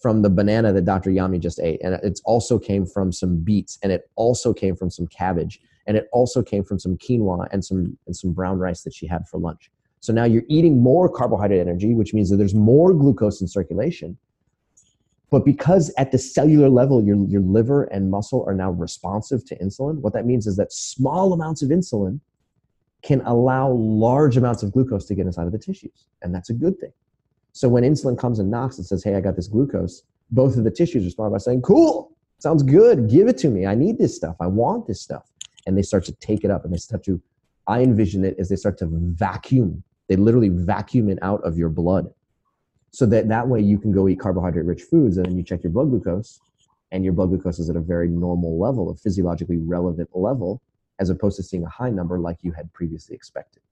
from the banana that Dr. Yami just ate. And it also came from some beets and it also came from some cabbage and it also came from some quinoa and some and some brown rice that she had for lunch. So now you're eating more carbohydrate energy, which means that there's more glucose in circulation. But because at the cellular level, your, your liver and muscle are now responsive to insulin, what that means is that small amounts of insulin can allow large amounts of glucose to get inside of the tissues. And that's a good thing. So when insulin comes and knocks and says, Hey, I got this glucose, both of the tissues respond by saying, Cool, sounds good. Give it to me. I need this stuff. I want this stuff. And they start to take it up and they start to, I envision it as they start to vacuum. They literally vacuum it out of your blood. So that that way you can go eat carbohydrate rich foods and then you check your blood glucose and your blood glucose is at a very normal level, a physiologically relevant level, as opposed to seeing a high number like you had previously expected.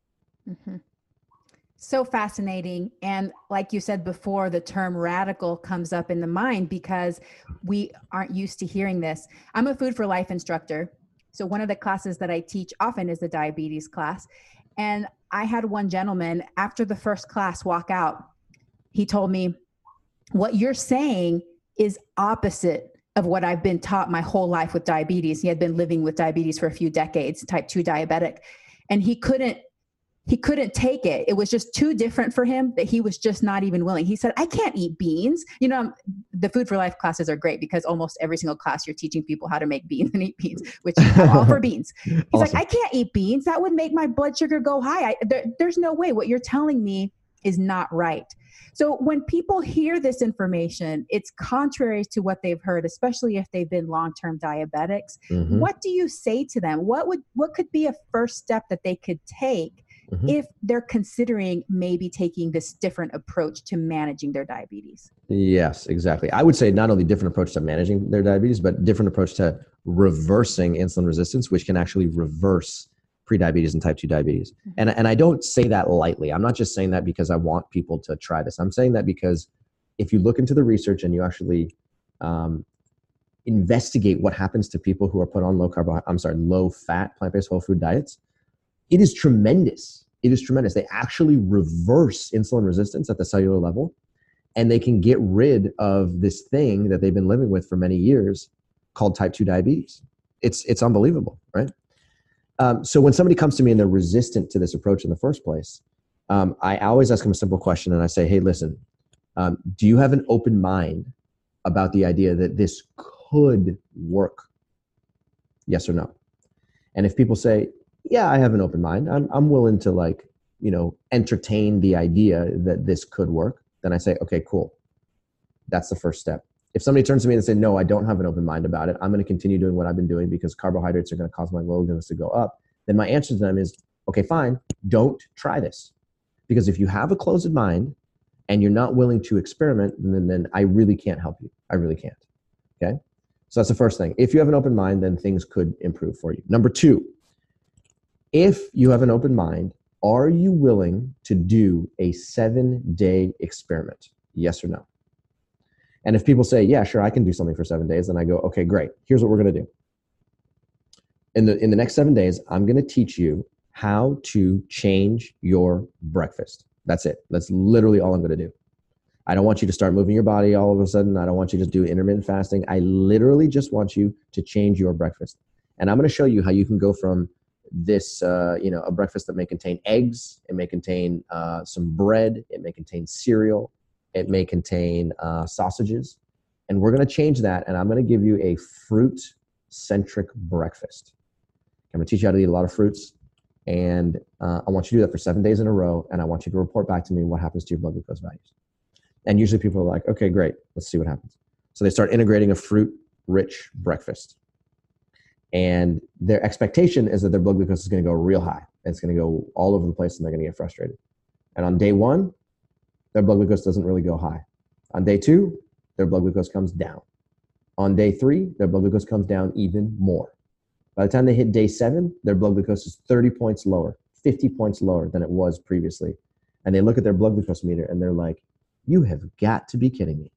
Mm-hmm. So fascinating. And like you said before the term radical comes up in the mind because we aren't used to hearing this. I'm a food for life instructor. So one of the classes that i teach often is the diabetes class. And i had one gentleman after the first class walk out. He told me what you're saying is opposite of what i've been taught my whole life with diabetes he had been living with diabetes for a few decades type 2 diabetic and he couldn't he couldn't take it. It was just too different for him that he was just not even willing. He said, I can't eat beans. You know, the food for life classes are great because almost every single class you're teaching people how to make beans and eat beans, which I'm all for beans. He's awesome. like, I can't eat beans. That would make my blood sugar go high. I, there, there's no way. What you're telling me is not right. So when people hear this information, it's contrary to what they've heard, especially if they've been long-term diabetics. Mm-hmm. What do you say to them? What would what could be a first step that they could take mm-hmm. if they're considering maybe taking this different approach to managing their diabetes. Yes, exactly. I would say not only different approach to managing their diabetes, but different approach to reversing insulin resistance, which can actually reverse prediabetes and type 2 diabetes. Mm-hmm. And, and I don't say that lightly. I'm not just saying that because I want people to try this. I'm saying that because if you look into the research and you actually um, investigate what happens to people who are put on low carb, I'm sorry, low fat plant based whole food diets, it is tremendous. It is tremendous. They actually reverse insulin resistance at the cellular level and they can get rid of this thing that they've been living with for many years called type 2 diabetes. It's, it's unbelievable, right? Um, so when somebody comes to me and they're resistant to this approach in the first place, um, I always ask them a simple question and I say, hey, listen, um, do you have an open mind about the idea that this could work? Yes or no? And if people say, yeah, I have an open mind. I'm I'm willing to like, you know, entertain the idea that this could work. Then I say, okay, cool. That's the first step. If somebody turns to me and say, no, I don't have an open mind about it, I'm going to continue doing what I've been doing because carbohydrates are going to cause my low-glucose to go up. Then my answer to them is, okay, fine, don't try this. Because if you have a closed mind and you're not willing to experiment, then, then I really can't help you. I really can't. Okay. So that's the first thing. If you have an open mind, then things could improve for you. Number two, if you have an open mind, are you willing to do a seven day experiment? Yes or no? And if people say, yeah, sure, I can do something for seven days, then I go, okay, great. Here's what we're going to do. In the, in the next seven days, I'm going to teach you how to change your breakfast. That's it. That's literally all I'm going to do. I don't want you to start moving your body all of a sudden. I don't want you to do intermittent fasting. I literally just want you to change your breakfast. And I'm going to show you how you can go from this, uh, you know, a breakfast that may contain eggs, it may contain uh, some bread, it may contain cereal, it may contain uh, sausages. And we're going to change that. And I'm going to give you a fruit centric breakfast. I'm going to teach you how to eat a lot of fruits. And uh, I want you to do that for seven days in a row. And I want you to report back to me what happens to your blood glucose values. And usually people are like, okay, great, let's see what happens. So they start integrating a fruit rich breakfast. And their expectation is that their blood glucose is going to go real high. And it's going to go all over the place and they're going to get frustrated. And on day one, their blood glucose doesn't really go high. On day two, their blood glucose comes down. On day three, their blood glucose comes down even more. By the time they hit day seven, their blood glucose is 30 points lower, 50 points lower than it was previously. And they look at their blood glucose meter and they're like, you have got to be kidding me.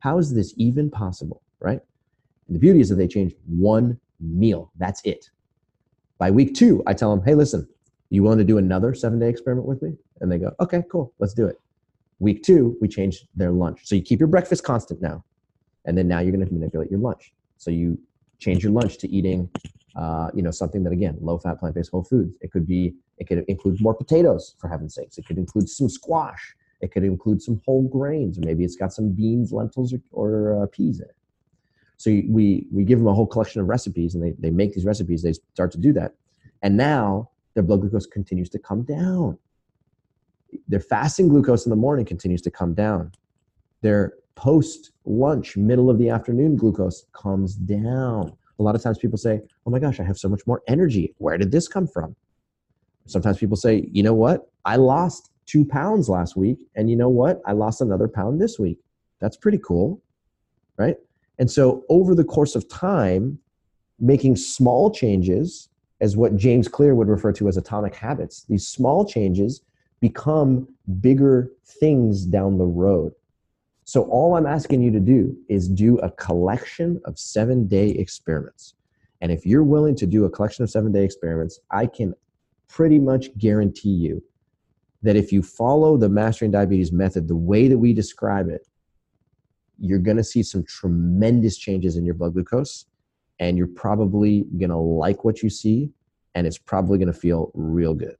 How is this even possible? Right? And the beauty is that they change one meal. That's it. By week two, I tell them, hey, listen, you willing to do another seven day experiment with me? And they go, okay, cool, let's do it. Week two, we change their lunch. So you keep your breakfast constant now. And then now you're going to manipulate your lunch. So you change your lunch to eating, uh, you know, something that again, low fat, plant based whole foods. It could be, it could include more potatoes for heaven's sakes. It could include some squash. It could include some whole grains, or maybe it's got some beans, lentils, or, or uh, peas in it. So we we give them a whole collection of recipes, and they they make these recipes. They start to do that, and now their blood glucose continues to come down. Their fasting glucose in the morning continues to come down. Their post lunch, middle of the afternoon glucose comes down. A lot of times people say, "Oh my gosh, I have so much more energy. Where did this come from?" Sometimes people say, "You know what? I lost two pounds last week. And you know what? I lost another pound this week. That's pretty cool. Right. And so over the course of time, making small changes as what James Clear would refer to as atomic habits, these small changes become bigger things down the road. So all I'm asking you to do is do a collection of seven day experiments. And if you're willing to do a collection of seven day experiments, I can pretty much guarantee you that if you follow the mastering diabetes method the way that we describe it, you're going to see some tremendous changes in your blood glucose and you're probably going to like what you see and it's probably going to feel real good.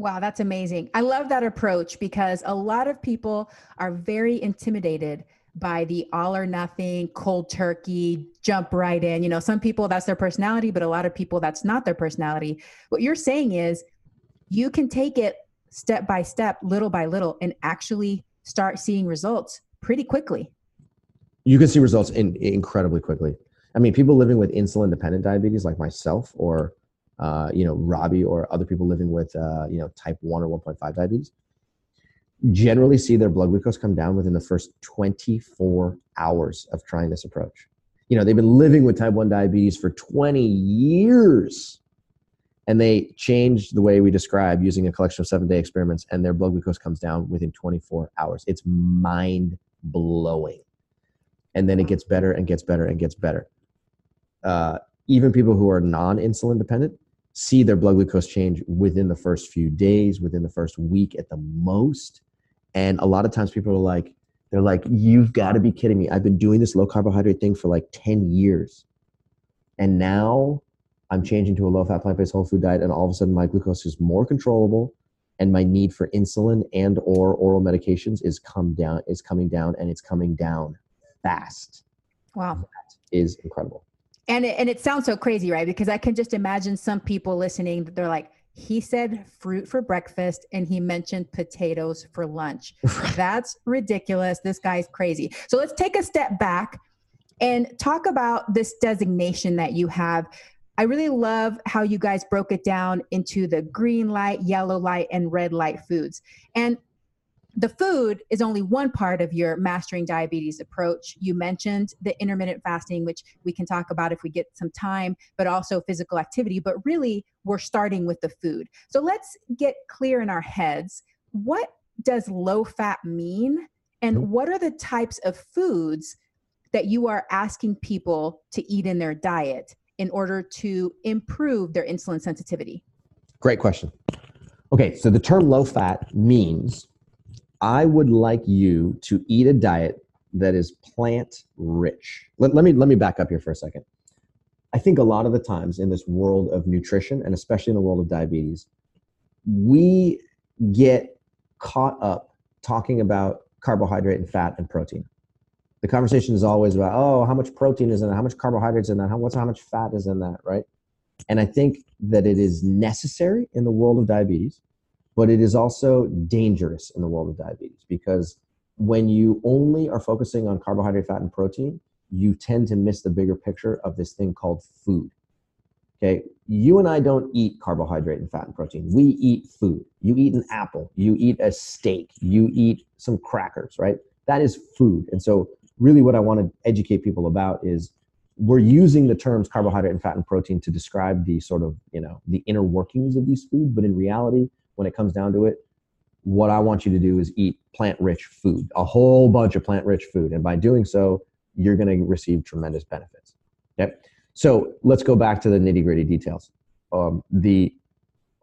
Wow, that's amazing. I love that approach because a lot of people are very intimidated by the all or nothing, cold turkey, jump right in. You know, some people that's their personality, but a lot of people that's not their personality. What you're saying is you can take it step by step, little by little, and actually start seeing results pretty quickly. You can see results in, incredibly quickly. I mean, people living with insulin dependent diabetes, like myself, or uh, you know, Robby, or other people living with uh, you know type one or one point five diabetes, generally see their blood glucose come down within the first twenty four hours of trying this approach. You know, they've been living with type one diabetes for twenty years and they change the way we describe using a collection of seven day experiments and their blood glucose comes down within 24 hours. It's mind blowing and then it gets better and gets better and gets better. Uh, even people who are non-insulin dependent see their blood glucose change within the first few days within the first week at the most and a lot of times people are like they're like you've got to be kidding me i've been doing this low carbohydrate thing for like 10 years and now I'm changing to a low fat plant based whole food diet, and all of a sudden my glucose is more controllable, and my need for insulin and or oral medications is come down is coming down, and it's coming down fast. Wow, that is incredible. And it, and it sounds so crazy, right? Because I can just imagine some people listening. They're like, he said fruit for breakfast and he mentioned potatoes for lunch. That's ridiculous. This guy's crazy. So let's take a step back and talk about this designation that you have I really love how you guys broke it down into the green light, yellow light, and red light foods. And the food is only one part of your mastering diabetes approach. You mentioned the intermittent fasting, which we can talk about if we get some time, but also physical activity. But really, we're starting with the food. So let's get clear in our heads what does low fat mean? And what are the types of foods that you are asking people to eat in their diet in order to improve their insulin sensitivity? Great question. Okay, so the term low fat means I would like you to eat a diet that is plant rich. Let, let, me, let me back up here for a second. I think a lot of the times in this world of nutrition, and especially in the world of diabetes, we get caught up talking about carbohydrate and fat and protein. The conversation is always about, oh, how much protein is in that? How much carbohydrates in that? How, what's, how much fat is in that, right? And I think that it is necessary in the world of diabetes but it is also dangerous in the world of diabetes because when you only are focusing on carbohydrate, fat, and protein, you tend to miss the bigger picture of this thing called food. Okay, you and I don't eat carbohydrate and fat and protein. We eat food. You eat an apple, you eat a steak, you eat some crackers, right? That is food. And so, really, what I want to educate people about is we're using the terms carbohydrate and fat and protein to describe the sort of, you know, the inner workings of these foods, but in reality, when it comes down to it, what I want you to do is eat plant rich food, a whole bunch of plant rich food. And by doing so, you're going to receive tremendous benefits. Okay. So let's go back to the nitty gritty details. Um, the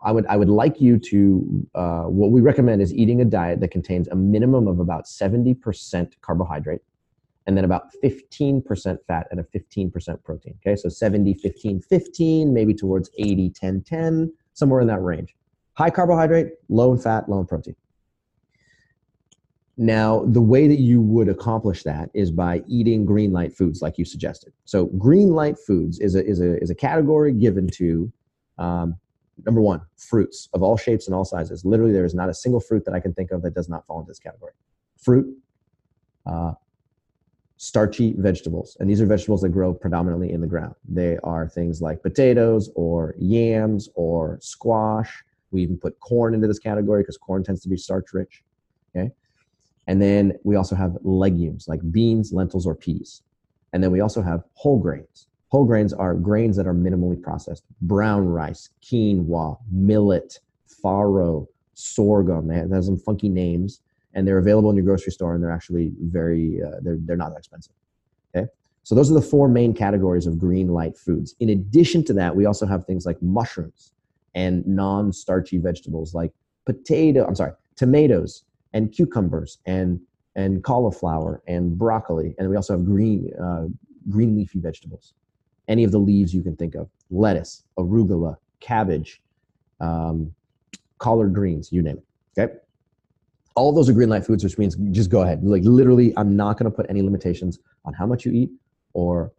I would I would like you to uh, what we recommend is eating a diet that contains a minimum of about 70% carbohydrate and then about 15% fat and a 15% protein. Okay, so 70, 15, 15, maybe towards 80, 10, 10, somewhere in that range. High carbohydrate, low in fat, low in protein. Now, the way that you would accomplish that is by eating green light foods, like you suggested. So, green light foods is a, is a, is a category given to um, number one, fruits of all shapes and all sizes. Literally, there is not a single fruit that I can think of that does not fall into this category. Fruit, uh, starchy vegetables. And these are vegetables that grow predominantly in the ground. They are things like potatoes or yams or squash we even put corn into this category because corn tends to be starch rich. Okay. And then we also have legumes like beans, lentils, or peas. And then we also have whole grains. Whole grains are grains that are minimally processed brown rice, quinoa, millet, farro, sorghum. They have some funky names and they're available in your grocery store and they're actually very, uh, they're, they're not that expensive. Okay. So those are the four main categories of green light foods. In addition to that, we also have things like mushrooms, and non-starchy vegetables like potato i'm sorry tomatoes and cucumbers and and cauliflower and broccoli. And we also have green uh, green leafy vegetables. Any of the leaves you can think of lettuce arugula cabbage um, collard greens you name it okay? All those are green light foods which means just go ahead. Like literally i'm not going to put any limitations on how much you eat or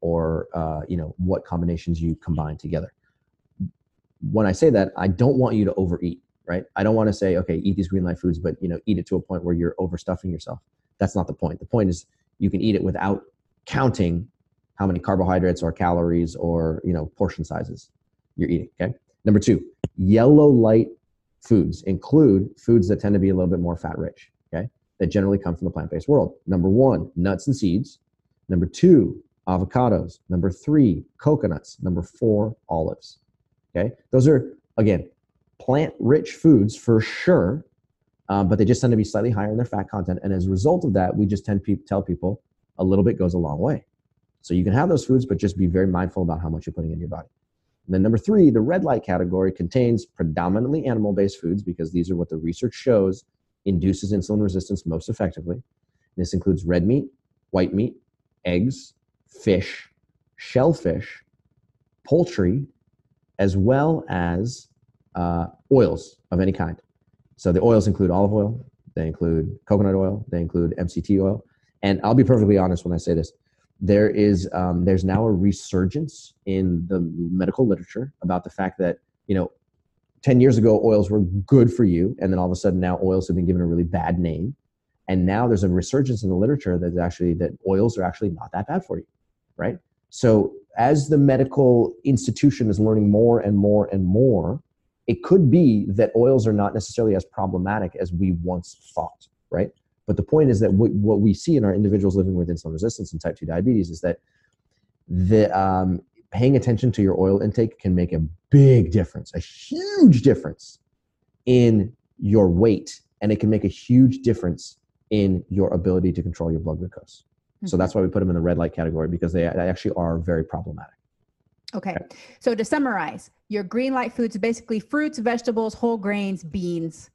or uh, you know what combinations you combine together when I say that, I don't want you to overeat, right? I don't want to say, okay, eat these green light foods, but you know, eat it to a point where you're overstuffing yourself. That's not the point. The point is you can eat it without counting how many carbohydrates or calories or you know portion sizes you're eating. Okay. Number two, yellow light foods include foods that tend to be a little bit more fat rich. Okay, that generally come from the plant based world. Number one, nuts and seeds. Number two, avocados. Number three, coconuts. Number four, olives. Okay, those are again plant-rich foods for sure, um, but they just tend to be slightly higher in their fat content. And as a result of that, we just tend to tell people a little bit goes a long way. So you can have those foods, but just be very mindful about how much you're putting in your body. And then number three, the red light category contains predominantly animal-based foods because these are what the research shows induces insulin resistance most effectively. This includes red meat, white meat, eggs, fish, shellfish, poultry, as well as uh, oils of any kind. So the oils include olive oil, they include coconut oil, they include MCT oil. And I'll be perfectly honest when I say this. There is um, there's now a resurgence in the medical literature about the fact that you know 10 years ago oils were good for you and then all of a sudden now oils have been given a really bad name and now there's a resurgence in the literature that actually that oils are actually not that bad for you right so as the medical institution is learning more and more and more, it could be that oils are not necessarily as problematic as we once thought, right? But the point is that what we see in our individuals living with insulin resistance and type 2 diabetes is that the um, paying attention to your oil intake can make a big difference, a huge difference in your weight, and it can make a huge difference in your ability to control your blood glucose. Mm-hmm. So that's why we put them in the red light category because they, they actually are very problematic. Okay. okay. So to summarize, your green light foods basically fruits, vegetables, whole grains, beans,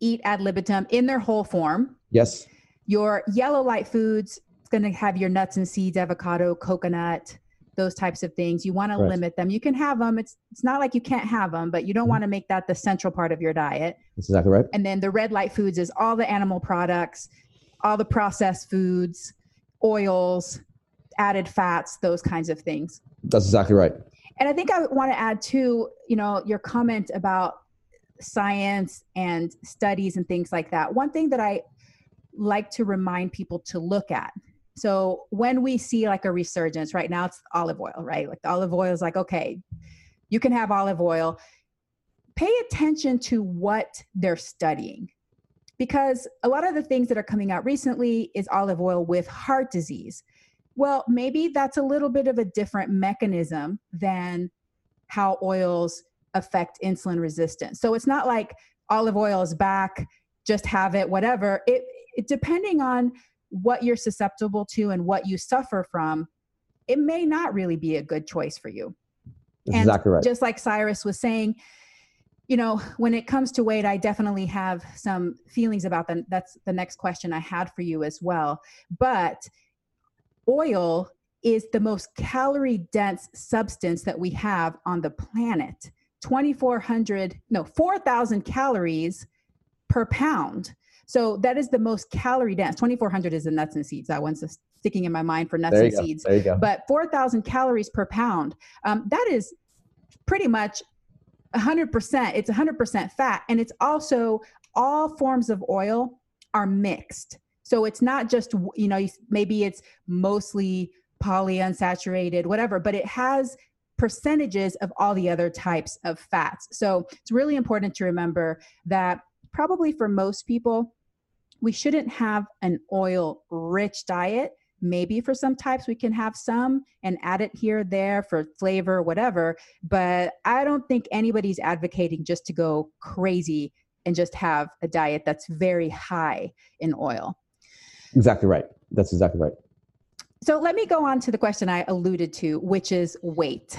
eat ad libitum in their whole form. Yes. Your yellow light foods, it's going to have your nuts and seeds, avocado, coconut, those types of things. You want to limit them. You can have them. It's it's not like you can't have them, but you don't mm-hmm. want to make that the central part of your diet. That's exactly right. And then the red light foods is all the animal products, all the processed foods, oils, added fats, those kinds of things. That's exactly right. And I think I want to add too, you know, your comment about science and studies and things like that. One thing that I like to remind people to look at. So when we see like a resurgence, right now it's olive oil, right? Like the olive oil is like, okay, you can have olive oil. Pay attention to what they're studying because a lot of the things that are coming out recently is olive oil with heart disease. Well, maybe that's a little bit of a different mechanism than how oils affect insulin resistance. So it's not like olive oil is back, just have it, whatever. It, it depending on what you're susceptible to and what you suffer from, it may not really be a good choice for you. That's and exactly right. Just like Cyrus was saying, you know, when it comes to weight, I definitely have some feelings about them. That's the next question I had for you as well. But oil is the most calorie dense substance that we have on the planet 2400 no 4000 calories per pound so that is the most calorie dense 2400 is the nuts and seeds that one's sticking in my mind for nuts and go. seeds there you go. but 4000 calories per pound um, that is pretty much 100% it's 100% fat and it's also all forms of oil are mixed so it's not just, you know, maybe it's mostly polyunsaturated, whatever, but it has percentages of all the other types of fats. So it's really important to remember that probably for most people, we shouldn't have an oil rich diet. Maybe for some types we can have some and add it here, there for flavor, whatever. But I don't think anybody's advocating just to go crazy and just have a diet that's very high in oil. Exactly right. That's exactly right. So let me go on to the question I alluded to, which is weight.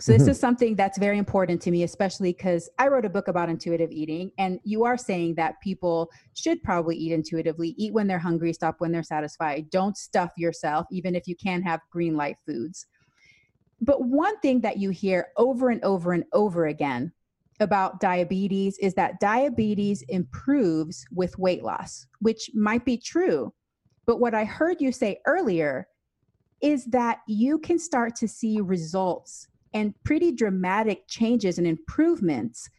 So this mm-hmm. is something that's very important to me, especially because I wrote a book about intuitive eating, and you are saying that people should probably eat intuitively, eat when they're hungry, stop when they're satisfied. Don't stuff yourself, even if you can have green light foods. But one thing that you hear over and over and over again about diabetes is that diabetes improves with weight loss, which might be true. But what I heard you say earlier is that you can start to see results and pretty dramatic changes and improvements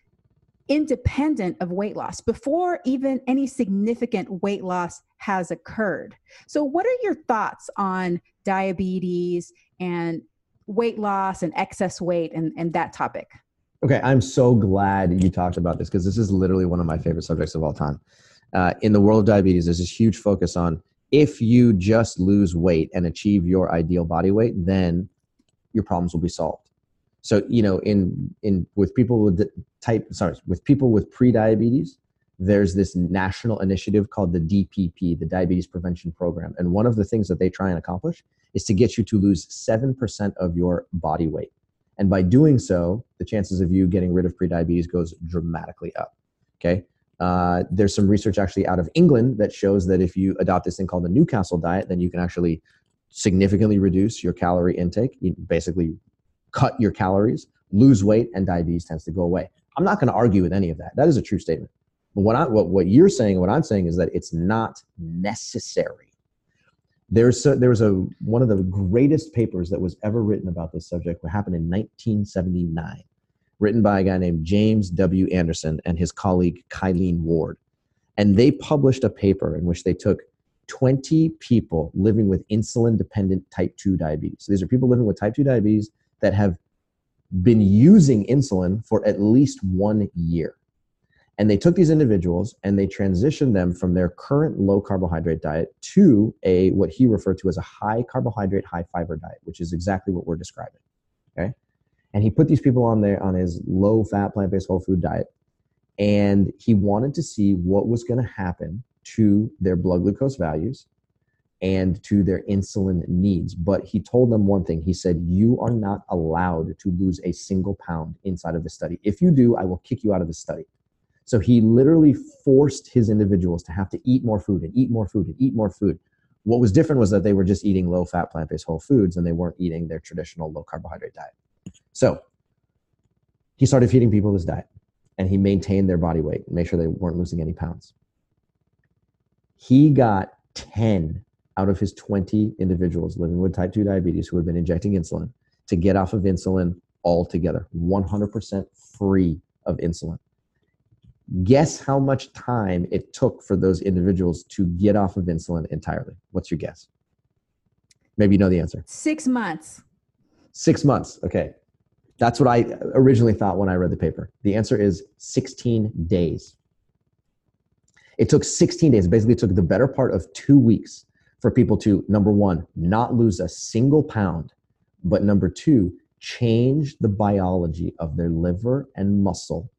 independent of weight loss before even any significant weight loss has occurred. So, what are your thoughts on diabetes and weight loss and excess weight and, and that topic? Okay, I'm so glad you talked about this because this is literally one of my favorite subjects of all time. Uh, in the world of diabetes, there's this huge focus on if you just lose weight and achieve your ideal body weight, then your problems will be solved. So you know, in in with people with type sorry with people with pre-diabetes, there's this national initiative called the DPP, the Diabetes Prevention Program, and one of the things that they try and accomplish is to get you to lose seven percent of your body weight. And by doing so, the chances of you getting rid of prediabetes goes dramatically up. Okay. Uh, there's some research actually out of England that shows that if you adopt this thing called the Newcastle diet, then you can actually significantly reduce your calorie intake. You basically cut your calories, lose weight, and diabetes tends to go away. I'm not going to argue with any of that. That is a true statement. But what, I, what, what you're saying, what I'm saying is that it's not necessary. There's a, there was a one of the greatest papers that was ever written about this subject. What happened in 1979, written by a guy named James W. Anderson and his colleague Kylene Ward, and they published a paper in which they took 20 people living with insulin dependent type 2 diabetes. So these are people living with type 2 diabetes that have been using insulin for at least one year. And they took these individuals and they transitioned them from their current low carbohydrate diet to a what he referred to as a high carbohydrate, high fiber diet, which is exactly what we're describing. Okay. And he put these people on there on his low fat, plant based whole food diet. And he wanted to see what was going to happen to their blood glucose values and to their insulin needs. But he told them one thing. He said, You are not allowed to lose a single pound inside of the study. If you do, I will kick you out of the study. So he literally forced his individuals to have to eat more food and eat more food and eat more food. What was different was that they were just eating low fat, plant based whole foods and they weren't eating their traditional low carbohydrate diet. So he started feeding people this diet and he maintained their body weight and made sure they weren't losing any pounds. He got 10 out of his 20 individuals living with type 2 diabetes who had been injecting insulin to get off of insulin altogether, 100% free of insulin. Guess how much time it took for those individuals to get off of insulin entirely? What's your guess? Maybe you know the answer. Six months. Six months. Okay. That's what I originally thought when I read the paper. The answer is 16 days. It took 16 days. Basically, it took the better part of two weeks for people to number one not lose a single pound but number two change the biology of their liver and muscle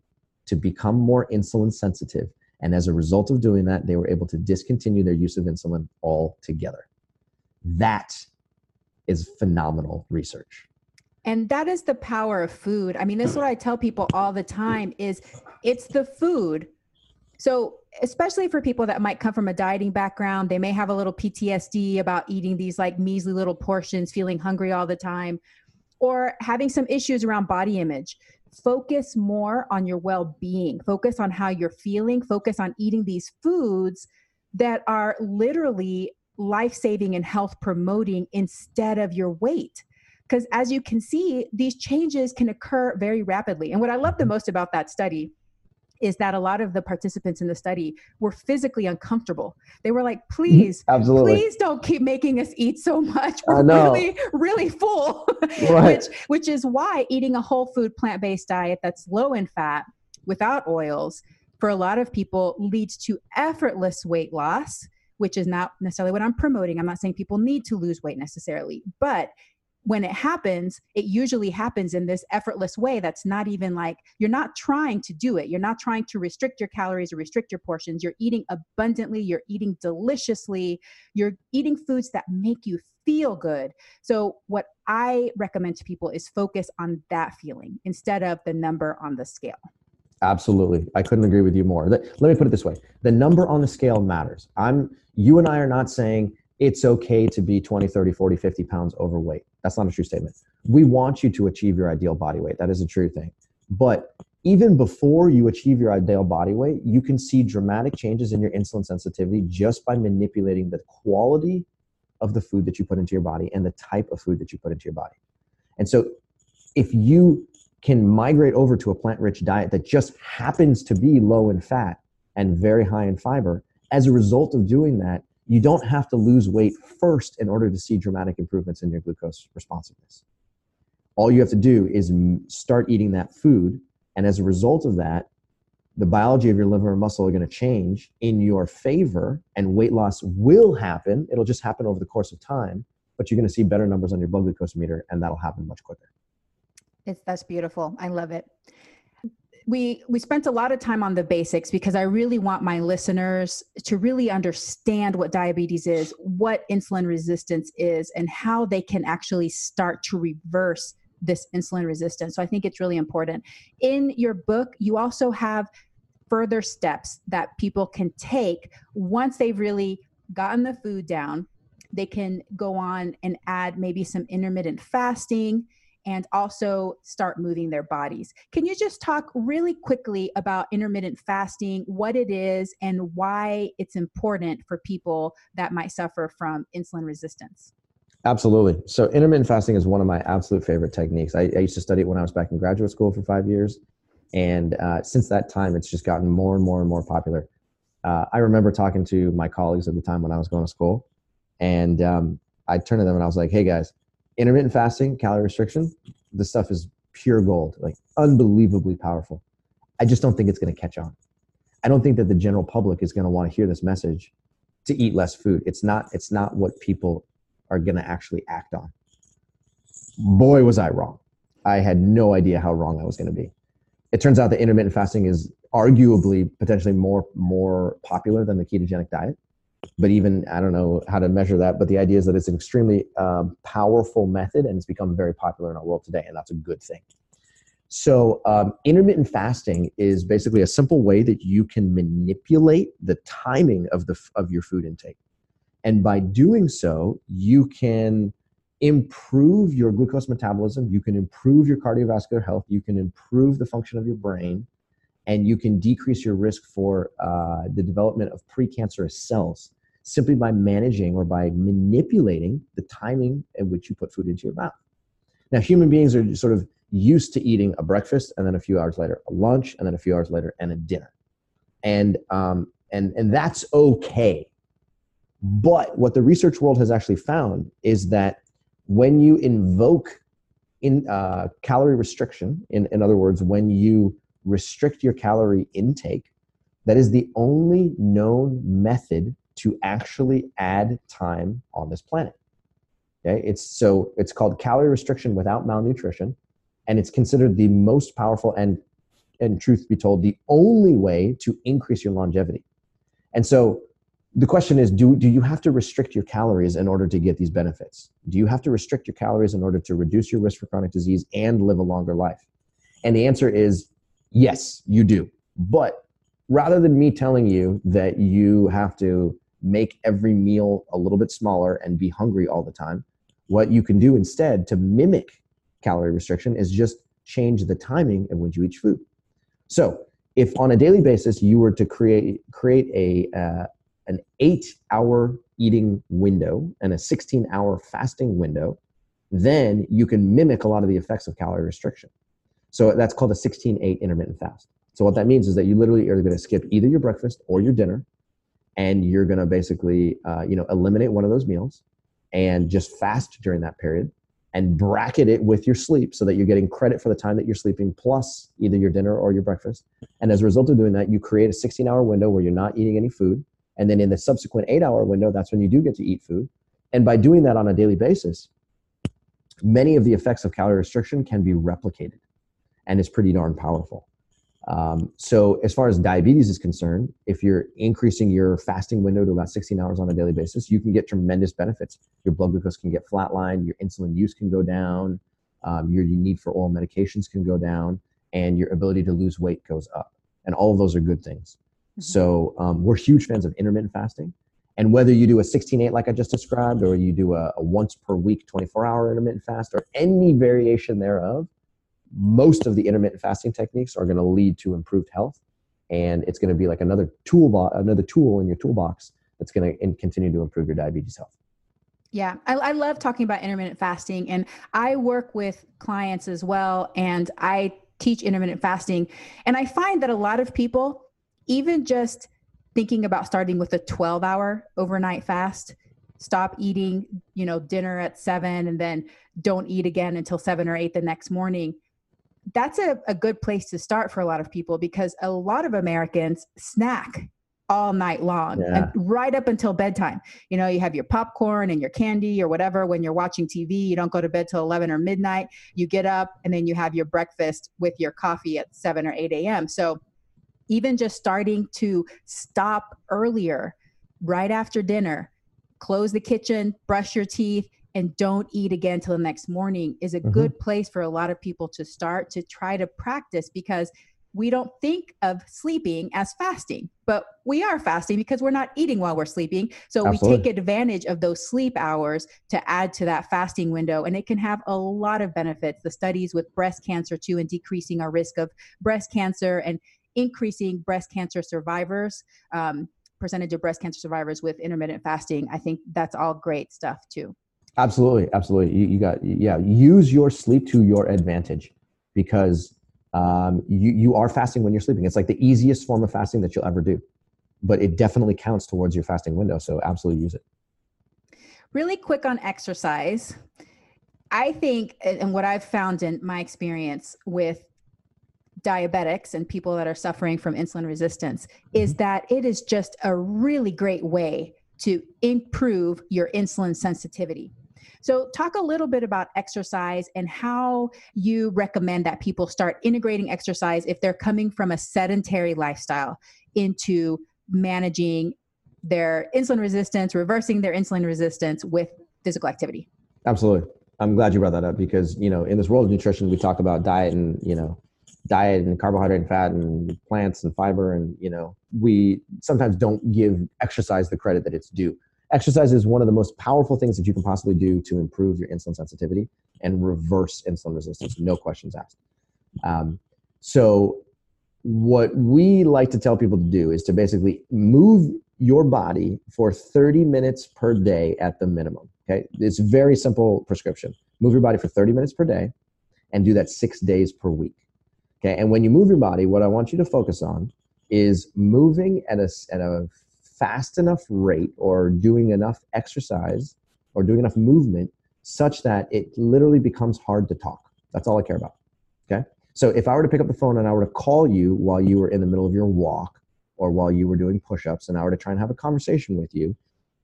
to become more insulin sensitive. And as a result of doing that they were able to discontinue their use of insulin altogether. That is phenomenal research. And that is the power of food. I mean this is what i tell people all the time is it's the food. So especially for people that might come from a dieting background, they may have a little PTSD about eating these like measly little portions, feeling hungry all the time, or having some issues around body image. Focus more on your well being, focus on how you're feeling, focus on eating these foods that are literally life saving and health promoting instead of your weight. Because as you can see, these changes can occur very rapidly. And what I love the most about that study is that a lot of the participants in the study were physically uncomfortable. They were like, mm-hmm. please, Absolutely. please don't keep making us eat so much. We're really, really full. Right. which, which is why eating a whole food plant based diet that's low in fat without oils for a lot of people leads to effortless weight loss, which is not necessarily what I'm promoting. I'm not saying people need to lose weight necessarily, but when it happens, it usually happens in this effortless way that's not even like you're not trying to do it. You're not trying to restrict your calories or restrict your portions. You're eating abundantly, you're eating deliciously, you're eating foods that make you feel good. So, what I recommend to people is focus on that feeling instead of the number on the scale. Absolutely. I couldn't agree with you more. Let me put it this way. The number on the scale matters. I'm you and I are not saying it's okay to be 20, 30, 40, 50 pounds overweight. That's not a true statement. We want you to achieve your ideal body weight. That is a true thing. But even before you achieve your ideal body weight, you can see dramatic changes in your insulin sensitivity just by manipulating the quality of the food that you put into your body and the type of food that you put into your body. And so if you can migrate over to a plant rich diet that just happens to be low in fat and very high in fiber, as a result of doing that, you don't have to lose weight first in order to see dramatic improvements in your glucose responsiveness. All you have to do is start eating that food. And as a result of that, the biology of your liver and muscle are going to change in your favor, and weight loss will happen. It'll just happen over the course of time, but you're going to see better numbers on your blood glucose meter, and that'll happen much quicker. It's, that's beautiful. I love it we we spent a lot of time on the basics because I really want my listeners to really understand what diabetes is, what insulin resistance is, and how they can actually start to reverse this insulin resistance. So I think it's really important. In your book, you also have further steps that people can take once they've really gotten the food down. They can go on and add maybe some intermittent fasting and also start moving their bodies. Can you just talk really quickly about intermittent fasting, what it is, and why it's important for people that might suffer from insulin resistance? Absolutely. So, intermittent fasting is one of my absolute favorite techniques. I, I used to study it when I was back in graduate school for five years. And uh, since that time, it's just gotten more and more and more popular. Uh, I remember talking to my colleagues at the time when I was going to school, and um, I turned to them and I was like, hey guys, intermittent fasting, calorie restriction, this stuff is pure gold, like unbelievably powerful. I just don't think it's going to catch on. I don't think that the general public is going to want to hear this message to eat less food. It's not. It's not what people are going to actually act on. Boy, was I wrong. I had no idea how wrong I was going to be. It turns out that intermittent fasting is arguably potentially more more popular than the ketogenic diet. But even I don't know how to measure that. But the idea is that it's an extremely um, powerful method, and it's become very popular in our world today, and that's a good thing. So, um, intermittent fasting is basically a simple way that you can manipulate the timing of the of your food intake, and by doing so, you can improve your glucose metabolism. You can improve your cardiovascular health. You can improve the function of your brain, and you can decrease your risk for uh, the development of precancerous cells simply by managing or by manipulating the timing at which you put food into your mouth. Now, human beings are sort of used to eating a breakfast and then a few hours later a lunch and then a few hours later and a dinner and um, and and that's okay but what the research world has actually found is that when you invoke in uh, calorie restriction in, in other words when you restrict your calorie intake that is the only known method to actually add time on this planet. Okay? It's so it's called calorie restriction without malnutrition and it's considered the most powerful and and truth be told the only way to increase your longevity. And so the question is do, do you have to restrict your calories in order to get these benefits? Do you have to restrict your calories in order to reduce your risk for chronic disease and live a longer life? And the answer is yes you do but rather than me telling you that you have to make every meal a little bit smaller and be hungry all the time what you can do instead to mimic calorie restriction is just change the timing at which you eat food. So if on a daily basis you were to create create a uh, an eight hour eating window and a 16 hour fasting window, then you can mimic a lot of the effects of calorie restriction. So that's called a 16 8 intermittent fast. So what that means is that you literally are going to skip either your breakfast or your dinner, and you're going to basically uh, you know eliminate one of those meals and just fast during that period and bracket it with your sleep so that you're getting credit for the time that you're sleeping plus either your dinner or your breakfast. And as a result of doing that, you create a 16 hour window where you're not eating any food. And then in the subsequent eight hour window, that's when you do get to eat food. And by doing that on a daily basis, many of the effects of calorie restriction can be replicated. And it's pretty darn powerful. Um, so, as far as diabetes is concerned, if you're increasing your fasting window to about 16 hours on a daily basis, you can get tremendous benefits. Your blood glucose can get flatlined, your insulin use can go down, um, your need for oral medications can go down, and your ability to lose weight goes up. And all of those are good things. Mm-hmm. So, um, we're huge fans of intermittent fasting. And whether you do a 16 8 like I just described, or you do a, a once per week 24 hour intermittent fast, or any variation thereof, most of the intermittent fasting techniques are going to lead to improved health and it's going to be like another tool another tool in your toolbox that's going to continue to improve your diabetes health yeah, I, I, love talking about intermittent fasting, and I work with clients as well, and I teach intermittent fasting. And I find that a lot of people, even just thinking about starting with a 12 hour overnight fast, stop eating, you know, dinner at seven and then don't eat again until seven or eight the next morning that's a, a good place to start for a lot of people because a lot of Americans snack all night long yeah. right up until bedtime. You know, you have your popcorn and your candy or whatever when you're watching TV. You don't go to bed till 11 or midnight. You get up and then you have your breakfast with your coffee at 7 or 8 a.m. So even just starting to stop earlier, right after dinner, close the kitchen, brush your teeth, and don't eat again till the next morning is a mm-hmm. good place for a lot of people to start to try to practice because we don't think of sleeping as fasting, but we are fasting because we're not eating while we're sleeping. So Absolutely. we take advantage of those sleep hours to add to that fasting window. And it can have a lot of benefits. The studies with breast cancer, too, and decreasing our risk of breast cancer and increasing breast cancer survivors. Um, percentage of breast cancer survivors with intermittent fasting. I think that's all great stuff, too. Absolutely, absolutely. You, you, got yeah. Use your sleep to your advantage because um, you you are fasting when you're sleeping. It's like the easiest form of fasting that you'll ever do, but it definitely counts towards your fasting window. So absolutely use it. Really quick on exercise. I think, and what I've found in my experience with diabetics and people that are suffering from insulin resistance is mm-hmm. that it is just a really great way to improve your insulin sensitivity. So, talk a little bit about exercise and how you recommend that people start integrating exercise if they're coming from a sedentary lifestyle into managing their insulin resistance, reversing their insulin resistance with physical activity. Absolutely. I'm glad you brought that up because, you know, in this world of nutrition, we talk about diet and, you know, diet and carbohydrate and fat and plants and fiber. And, you know, we sometimes don't give exercise the credit that it's due. Exercise is one of the most powerful things that you can possibly do to improve your insulin sensitivity and reverse insulin resistance, no questions asked. Um, so, what we like to tell people to do is to basically move your body for 30 minutes per day at the minimum. Okay, it's very simple prescription. Move your body for 30 minutes per day and do that six days per week. Okay, and when you move your body, what I want you to focus on is moving at a, at a fast enough rate or doing enough exercise or doing enough movement such that it literally becomes hard to talk. That's all I care about. Okay. So if I were to pick up the phone and I were to call you while you were in the middle of your walk or while you were doing push ups and I were to try and have a conversation with you,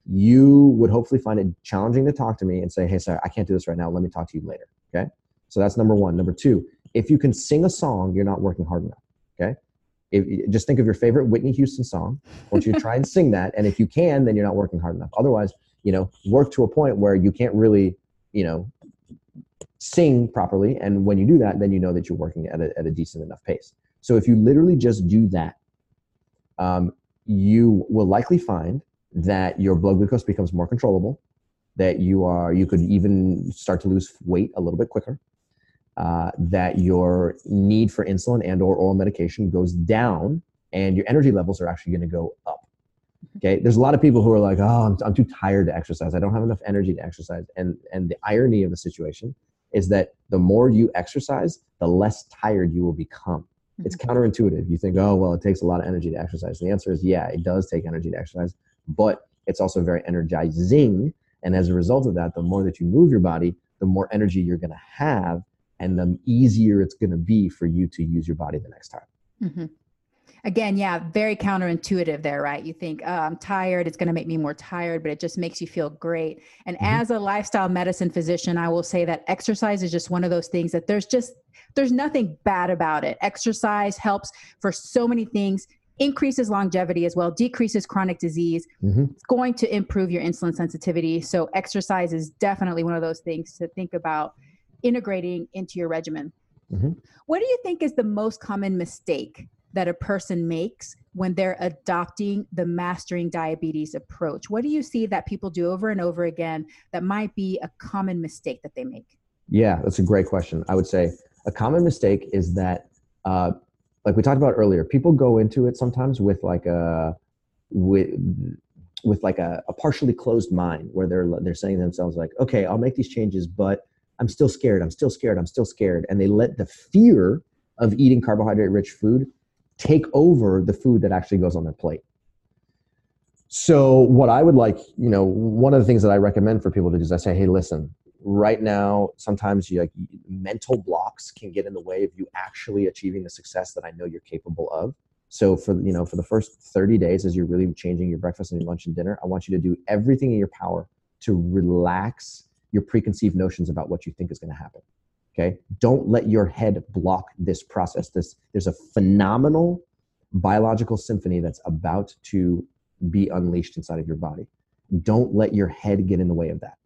you would hopefully find it challenging to talk to me and say, Hey, sir, I can't do this right now. Let me talk to you later. Okay. So that's number one. Number two, if you can sing a song, you're not working hard enough. Okay if, just think of your favorite Whitney Houston song. I want you to try and sing that. And if you can, then you're not working hard enough. Otherwise, you know, work to a point where you can't really, you know, sing properly. And when you do that, then you know that you're working at a, at a decent enough pace. So if you literally just do that, um, you will likely find that your blood glucose becomes more controllable, that you are, you could even start to lose weight a little bit quicker uh, that your need for insulin and or oral medication goes down and your energy levels are actually going to go up. Okay? There's a lot of people who are like oh I'm, I'm too tired to exercise. I don't have enough energy to exercise. And and the irony of the situation is that the more you exercise the less tired you will become. It's mm-hmm. counterintuitive. You think oh well it takes a lot of energy to exercise. The answer is yeah it does take energy to exercise but it's also very energizing. And as a result of that the more that you move your body the more energy you're going to have and the easier it's going to be for you to use your body the next time. Mm-hmm. Again, yeah, very counterintuitive there, right? You think, oh, I'm tired, it's going to make me more tired, but it just makes you feel great. And mm-hmm. as a lifestyle medicine physician, I will say that exercise is just one of those things that there's just there's nothing bad about it. Exercise helps for so many things increases longevity as well, decreases chronic disease. Mm-hmm. It's going to improve your insulin sensitivity. So, exercise is definitely one of those things to think about integrating into your regimen. Mm-hmm. What do you think is the most common mistake that a person makes when they're adopting the mastering diabetes approach? What do you see that people do over and over again that might be a common mistake that they make? Yeah, that's a great question. I would say a common mistake is that, uh, like we talked about earlier, people go into it sometimes with like a with with like a, a partially closed mind, where they're they're saying to themselves like, okay, I'll make these changes, but I'm still scared. I'm still scared. I'm still scared. And they let the fear of eating carbohydrate rich food take over the food that actually goes on their plate. So, what I would like, you know, one of the things that I recommend for people to do is I say, hey, listen, right now, sometimes you like mental blocks can get in the way of you actually achieving the success that I know you're capable of. So for you know, for the first 30 days, as you're really changing your breakfast and your lunch and dinner, I want you to do everything in your power to relax your preconceived notions about what you think is going to happen. Okay. Don't let your head block this process. This, there's a phenomenal biological symphony that's about to be unleashed inside of your body. Don't let your head get in the way of that.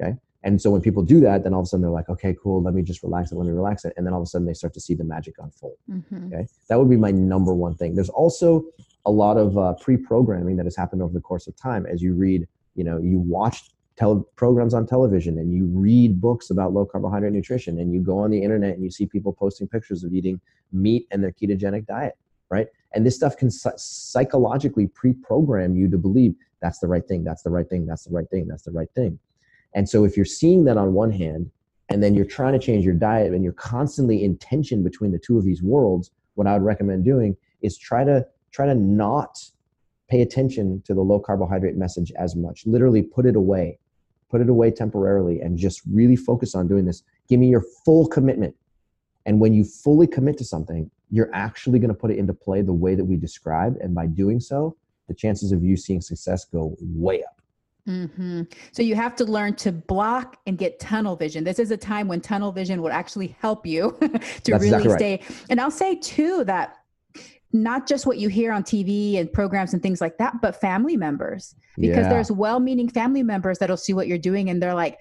Okay. And so when people do that, then all of a sudden they're like, okay, cool, let me just relax it, let me relax it. And then all of a sudden they start to see the magic unfold. Mm-hmm. Okay. That would be my number one thing. There's also a lot of uh, pre programming that has happened over the course of time as you read, you know, you watch tele- programs on television and you read books about low carbohydrate nutrition and you go on the internet and you see people posting pictures of eating meat and their ketogenic diet, right? And this stuff can psychologically pre-program you to believe that's the right thing, that's the right thing, that's the right thing, that's the right thing. And so if you're seeing that on one hand, and then you're trying to change your diet and you're constantly in tension between the two of these worlds, what I would recommend doing is try to try to not pay attention to the low carbohydrate message as much. Literally put it away put it away temporarily and just really focus on doing this. Give me your full commitment. And when you fully commit to something, you're actually going to put it into play the way that we describe. And by doing so, the chances of you seeing success go way up. Mm-hmm. So you have to learn to block and get tunnel vision. This is a time when tunnel vision would actually help you to That's really exactly right. stay. And I'll say too that not just what you hear on TV and programs and things like that, but family members. Because yeah. there's well-meaning family members that'll see what you're doing and they're like,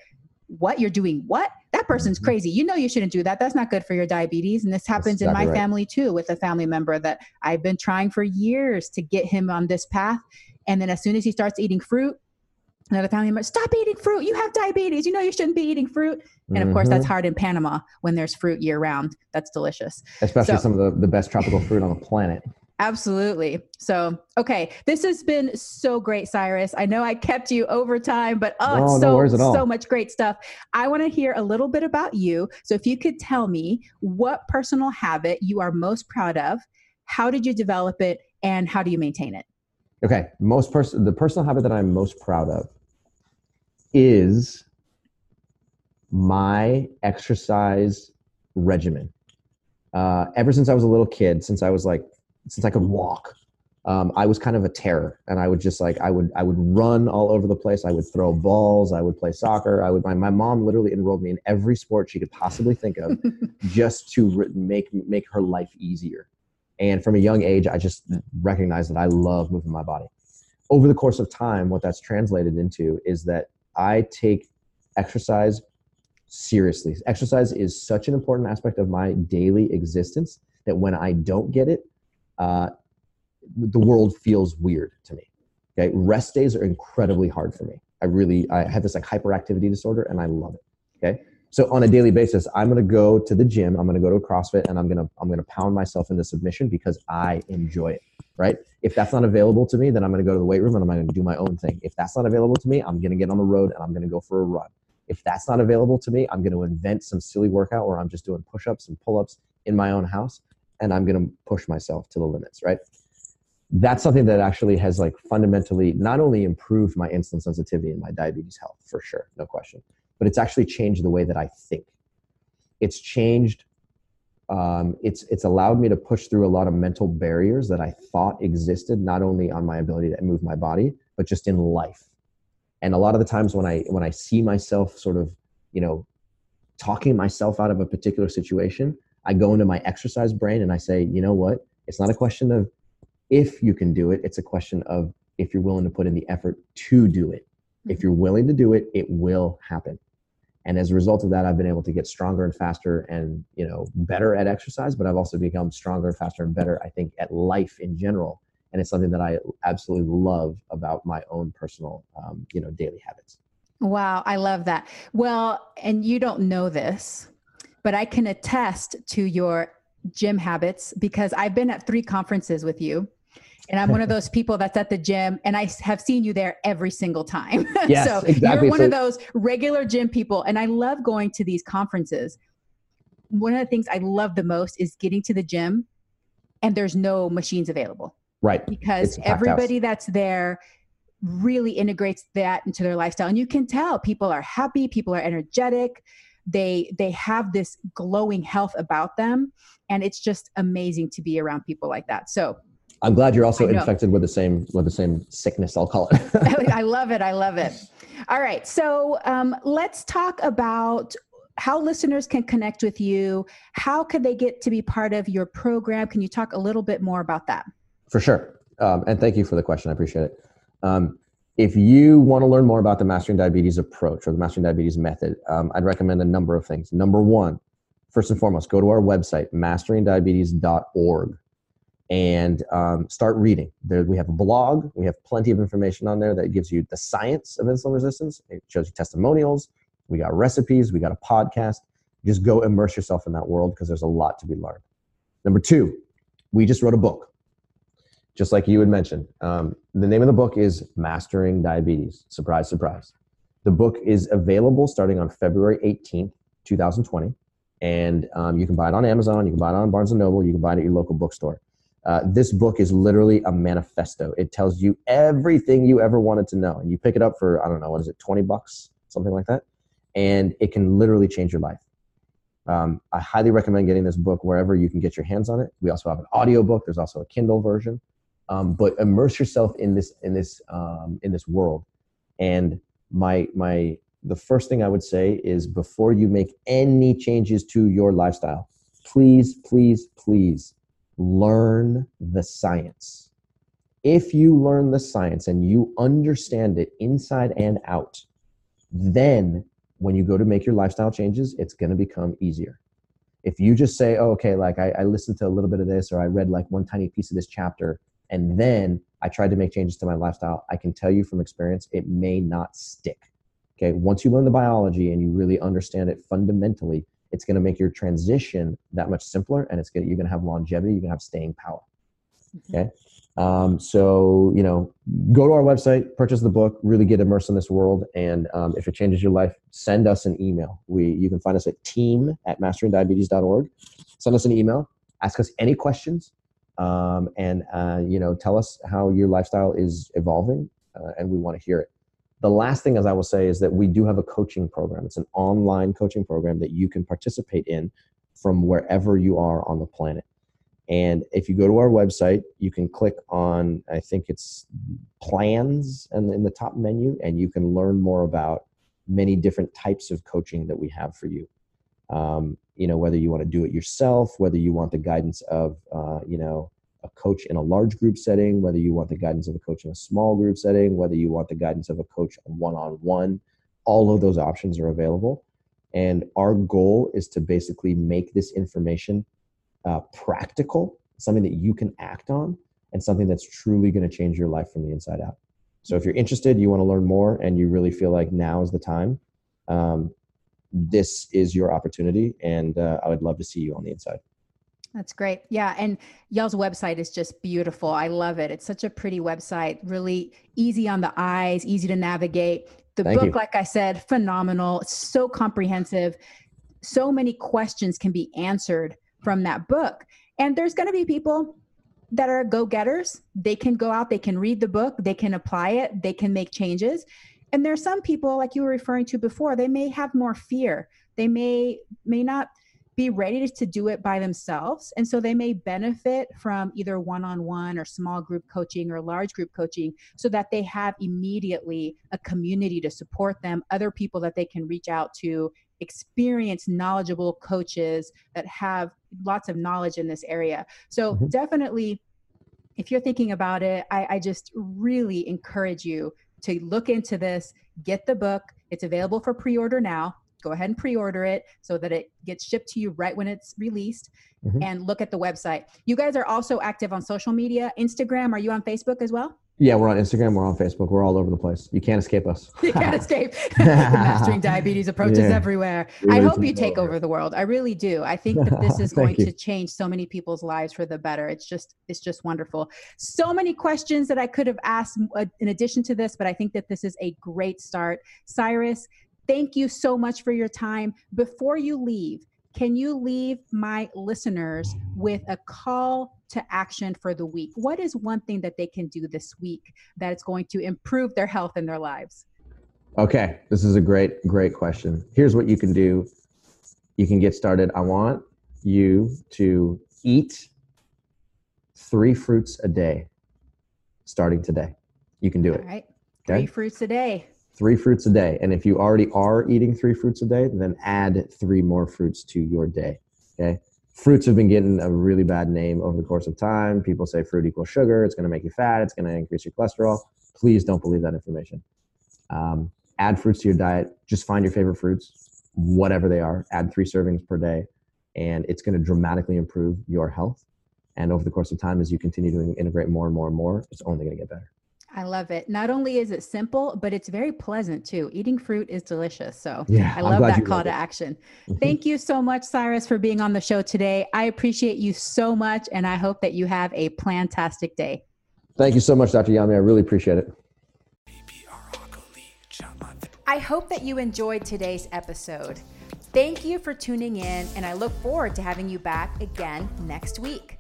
"What you're doing? What? That person's mm-hmm. crazy. You know you shouldn't do that. That's not good for your diabetes." And this happens exactly in my right. family too with a family member that I've been trying for years to get him on this path. And then as soon as he starts eating fruit, another family member, stop eating fruit. You have diabetes. You know you shouldn't be eating fruit. And of mm-hmm. course, that's mm-hmm. hard in Panama when there's fruit year round. That's delicious. Especially so, some of the, the best tropical fruit on the planet. Absolutely. So, okay, this has been so great, Cyrus. I know I kept you over time, but oh, no, it's so no so much great stuff. I want to hear a little bit about you. So, if you could tell me what personal habit you are most proud of, how did you develop it, and how do you maintain it? Okay, most person the personal habit that I'm most proud of is my exercise regimen. Uh, ever since I was a little kid, since I was like, since I could walk, um, I was kind of a terror, and I would just like I would I would run all over the place. I would throw balls. I would play soccer. I would my, my mom literally enrolled me in every sport she could possibly think of, just to make make her life easier. And from a young age, I just recognized that I love moving my body. Over the course of time, what that's translated into is that I take exercise seriously. Exercise is such an important aspect of my daily existence that when I don't get it, uh, the world feels weird to me. Okay, rest days are incredibly hard for me. I really I have this like hyperactivity disorder, and I love it. Okay, so on a daily basis, I'm going to go to the gym. I'm going to go to a CrossFit, and I'm going to I'm going to pound myself into submission because I enjoy it. Right? If that's not available to me, then I'm going to go to the weight room and I'm going to do my own thing. If that's not available to me, I'm going to get on the road and I'm going to go for a run. If that's not available to me, I'm going to invent some silly workout where I'm just doing push-ups and pull-ups in my own house, and I'm going to push myself to the limits. Right? That's something that actually has like fundamentally not only improved my insulin sensitivity and my diabetes health for sure, no question but it's actually changed the way that I think. It's changed. Um, it's it's allowed me to push through a lot of mental barriers that I thought existed, not only on my ability to move my body, but just in life. And a lot of the times when I when I see myself sort of, you know, talking myself out of a particular situation, I go into my exercise brain and I say, you know what? It's not a question of if you can do it. It's a question of if you're willing to put in the effort to do it. If mm-hmm. you're willing to do it, it will happen. And as a result of that i've been able to get stronger and faster and you know better at exercise but i've also become stronger faster and better i think at life in general. And it's something that i absolutely love about my own personal um, you know daily habits. Wow i love that. Well and you don't know this but i can attest to your gym habits because i've been at three conferences with you and I'm one of those people that's at the gym and I have seen you there every single time. Yes, so exactly. you're one so, of those regular gym people. And I love going to these conferences. One of the things I love the most is getting to the gym and there's no machines available. Right. Because everybody house. that's there really integrates that into their lifestyle. And you can tell people are happy, people are energetic. They they have this glowing health about them. And it's just amazing to be around people like that. So I'm glad you're also infected with the same with the same sickness. I'll call it. I love it. I love it. All right, so um, let's talk about how listeners can connect with you. How can they get to be part of your program? Can you talk a little bit more about that? For sure. Um, and thank you for the question. I appreciate it. Um, if you want to learn more about the Mastering Diabetes approach or the Mastering Diabetes method, um, I'd recommend a number of things. Number one, first and foremost, go to our website, masteringdiabetes.org and um, start reading. There, we have a blog. We have plenty of information on there that gives you the science of insulin resistance. It shows you testimonials. We got recipes. We got a podcast. Just go immerse yourself in that world because there's a lot to be learned. Number two, we just wrote a book, just like you had mentioned. Um, the name of the book is Mastering Diabetes. Surprise, surprise. The book is available starting on February 18th, 2020. And um, you can buy it on Amazon. You can buy it on Barnes & Noble. You can buy it at your local bookstore. Uh, this book is literally a manifesto. It tells you everything you ever wanted to know. And you pick it up for, I don't know, what is it, 20 bucks, something like that, and it can literally change your life. Um, I highly recommend getting this book wherever you can get your hands on it. We also have an audio book. There's also a Kindle version. Um, but immerse yourself in this in this um, in this world. And my my the first thing I would say is before you make any changes to your lifestyle, please, please, please learn the science. If you learn the science and you understand it inside and out, then when you go to make your lifestyle changes, it's going to become easier. If you just say, oh, okay, like I, I listened to a little bit of this or I read like one tiny piece of this chapter and then I tried to make changes to my lifestyle, I can tell you from experience, it may not stick. Okay, once you learn the biology and you really understand it fundamentally, it's going to make your transition that much simpler and it's going to, you're going to have longevity, you're going to have staying power. Mm-hmm. Okay. Um, so, you know, go to our website, purchase the book, really get immersed in this world. And um, if it changes your life, send us an email. We, you can find us at team at masteringdiabetes.org. Send us an email, ask us any questions, um, and, uh, you know, tell us how your lifestyle is evolving. Uh, and we want to hear it. The last thing, as I will say, is that we do have a coaching program. It's an online coaching program that you can participate in from wherever you are on the planet. And if you go to our website, you can click on, I think it's plans and in the top menu, and you can learn more about many different types of coaching that we have for you. Um, you know, whether you want to do it yourself, whether you want the guidance of, uh, you know, a coach in a large group setting, whether you want the guidance of a coach in a small group setting, whether you want the guidance of a coach one on one, all of those options are available. And our goal is to basically make this information uh, practical, something that you can act on, and something that's truly going to change your life from the inside out. So if you're interested, you want to learn more, and you really feel like now is the time, um, this is your opportunity, and uh, I would love to see you on the inside. That's great. Yeah. And y'all's website is just beautiful. I love it. It's such a pretty website, really easy on the eyes, easy to navigate. The Thank book, you. like I said, phenomenal. It's so comprehensive. So many questions can be answered from that book. And there's going to be people that are go getters. They can go out, they can read the book, they can apply it, they can make changes. And there are some people, like you were referring to before, they may have more fear. They may may not be ready to do it by themselves. And so they may benefit from either one on one or small group coaching or large group coaching so that they have immediately a community to support them, other people that they can reach out to, experienced, knowledgeable coaches that have lots of knowledge in this area. So mm-hmm. definitely. If you're thinking about it, I, I just really encourage you to look into this, get the book. It's available for pre order now go ahead and pre-order it so that it gets shipped to you right when it's released mm-hmm. and look at the website you guys are also active on social media instagram are you on facebook as well yeah, we're on Instagram. We're on Facebook. We're all over the place. You can't escape us. you can't escape. Mastering diabetes approaches yeah. everywhere. I hope you take over the world. I really do. I think that this is going you. to change so many people's lives for the better. It's just, it's just wonderful. So many questions that I could have asked uh, in addition to this, but I think that this is a great start. Cyrus, Thank you so much for your time. Before you leave, can you leave my listeners with a call to action for the week? What is one thing that they can do this week that is going to improve their health and their lives? Okay, this is a great, great question. Here's what you can do you can get started. I want you to eat three fruits a day starting today. You can do it. All right. Three okay? fruits a day three fruits a day. And if you already are eating three fruits a day, then add three more fruits to your day. Okay. Fruits have been getting a really bad name over the course of time. People say fruit equals sugar. It's going to make you fat. It's going to increase your cholesterol. Please don't believe that information. Um, add fruits to your diet. Just find your favorite fruits, whatever they are. Add three servings per day, and it's going to dramatically improve your health. And over the course of time, as you continue to integrate more and more and more, it's only going to get better. I love it. Not only is it simple, but it's very pleasant too. Eating fruit is delicious. So yeah, I love that call to action. Mm-hmm. Thank you so much, Cyrus, for being on the show today. I appreciate you so much, and I hope that you have a plantastic day. Thank you so much, Dr. Yami. I really appreciate it. I hope that you enjoyed today's episode. Thank you for tuning in, and I look forward to having you back again next week.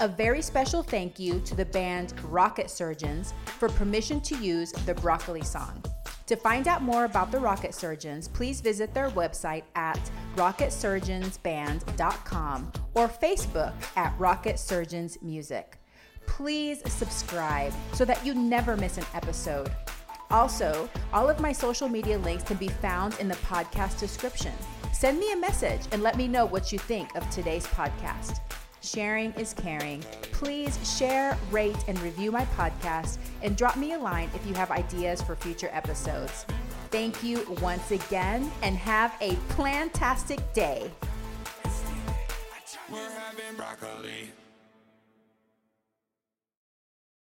A very special thank you to the band Rocket Surgeons for permission to use the Broccoli song. To find out more about the Rocket Surgeons, please visit their website at rocketsurgeonsband.com or Facebook at Rocket Surgeons Music. Please subscribe so that you never miss an episode. Also, all of my social media links can be found in the podcast description. Send me a message and let me know what you think of today's podcast. Sharing is caring. Please share, rate, and review my podcast and drop me a line if you have ideas for future episodes. Thank you once again and have a plantastic day.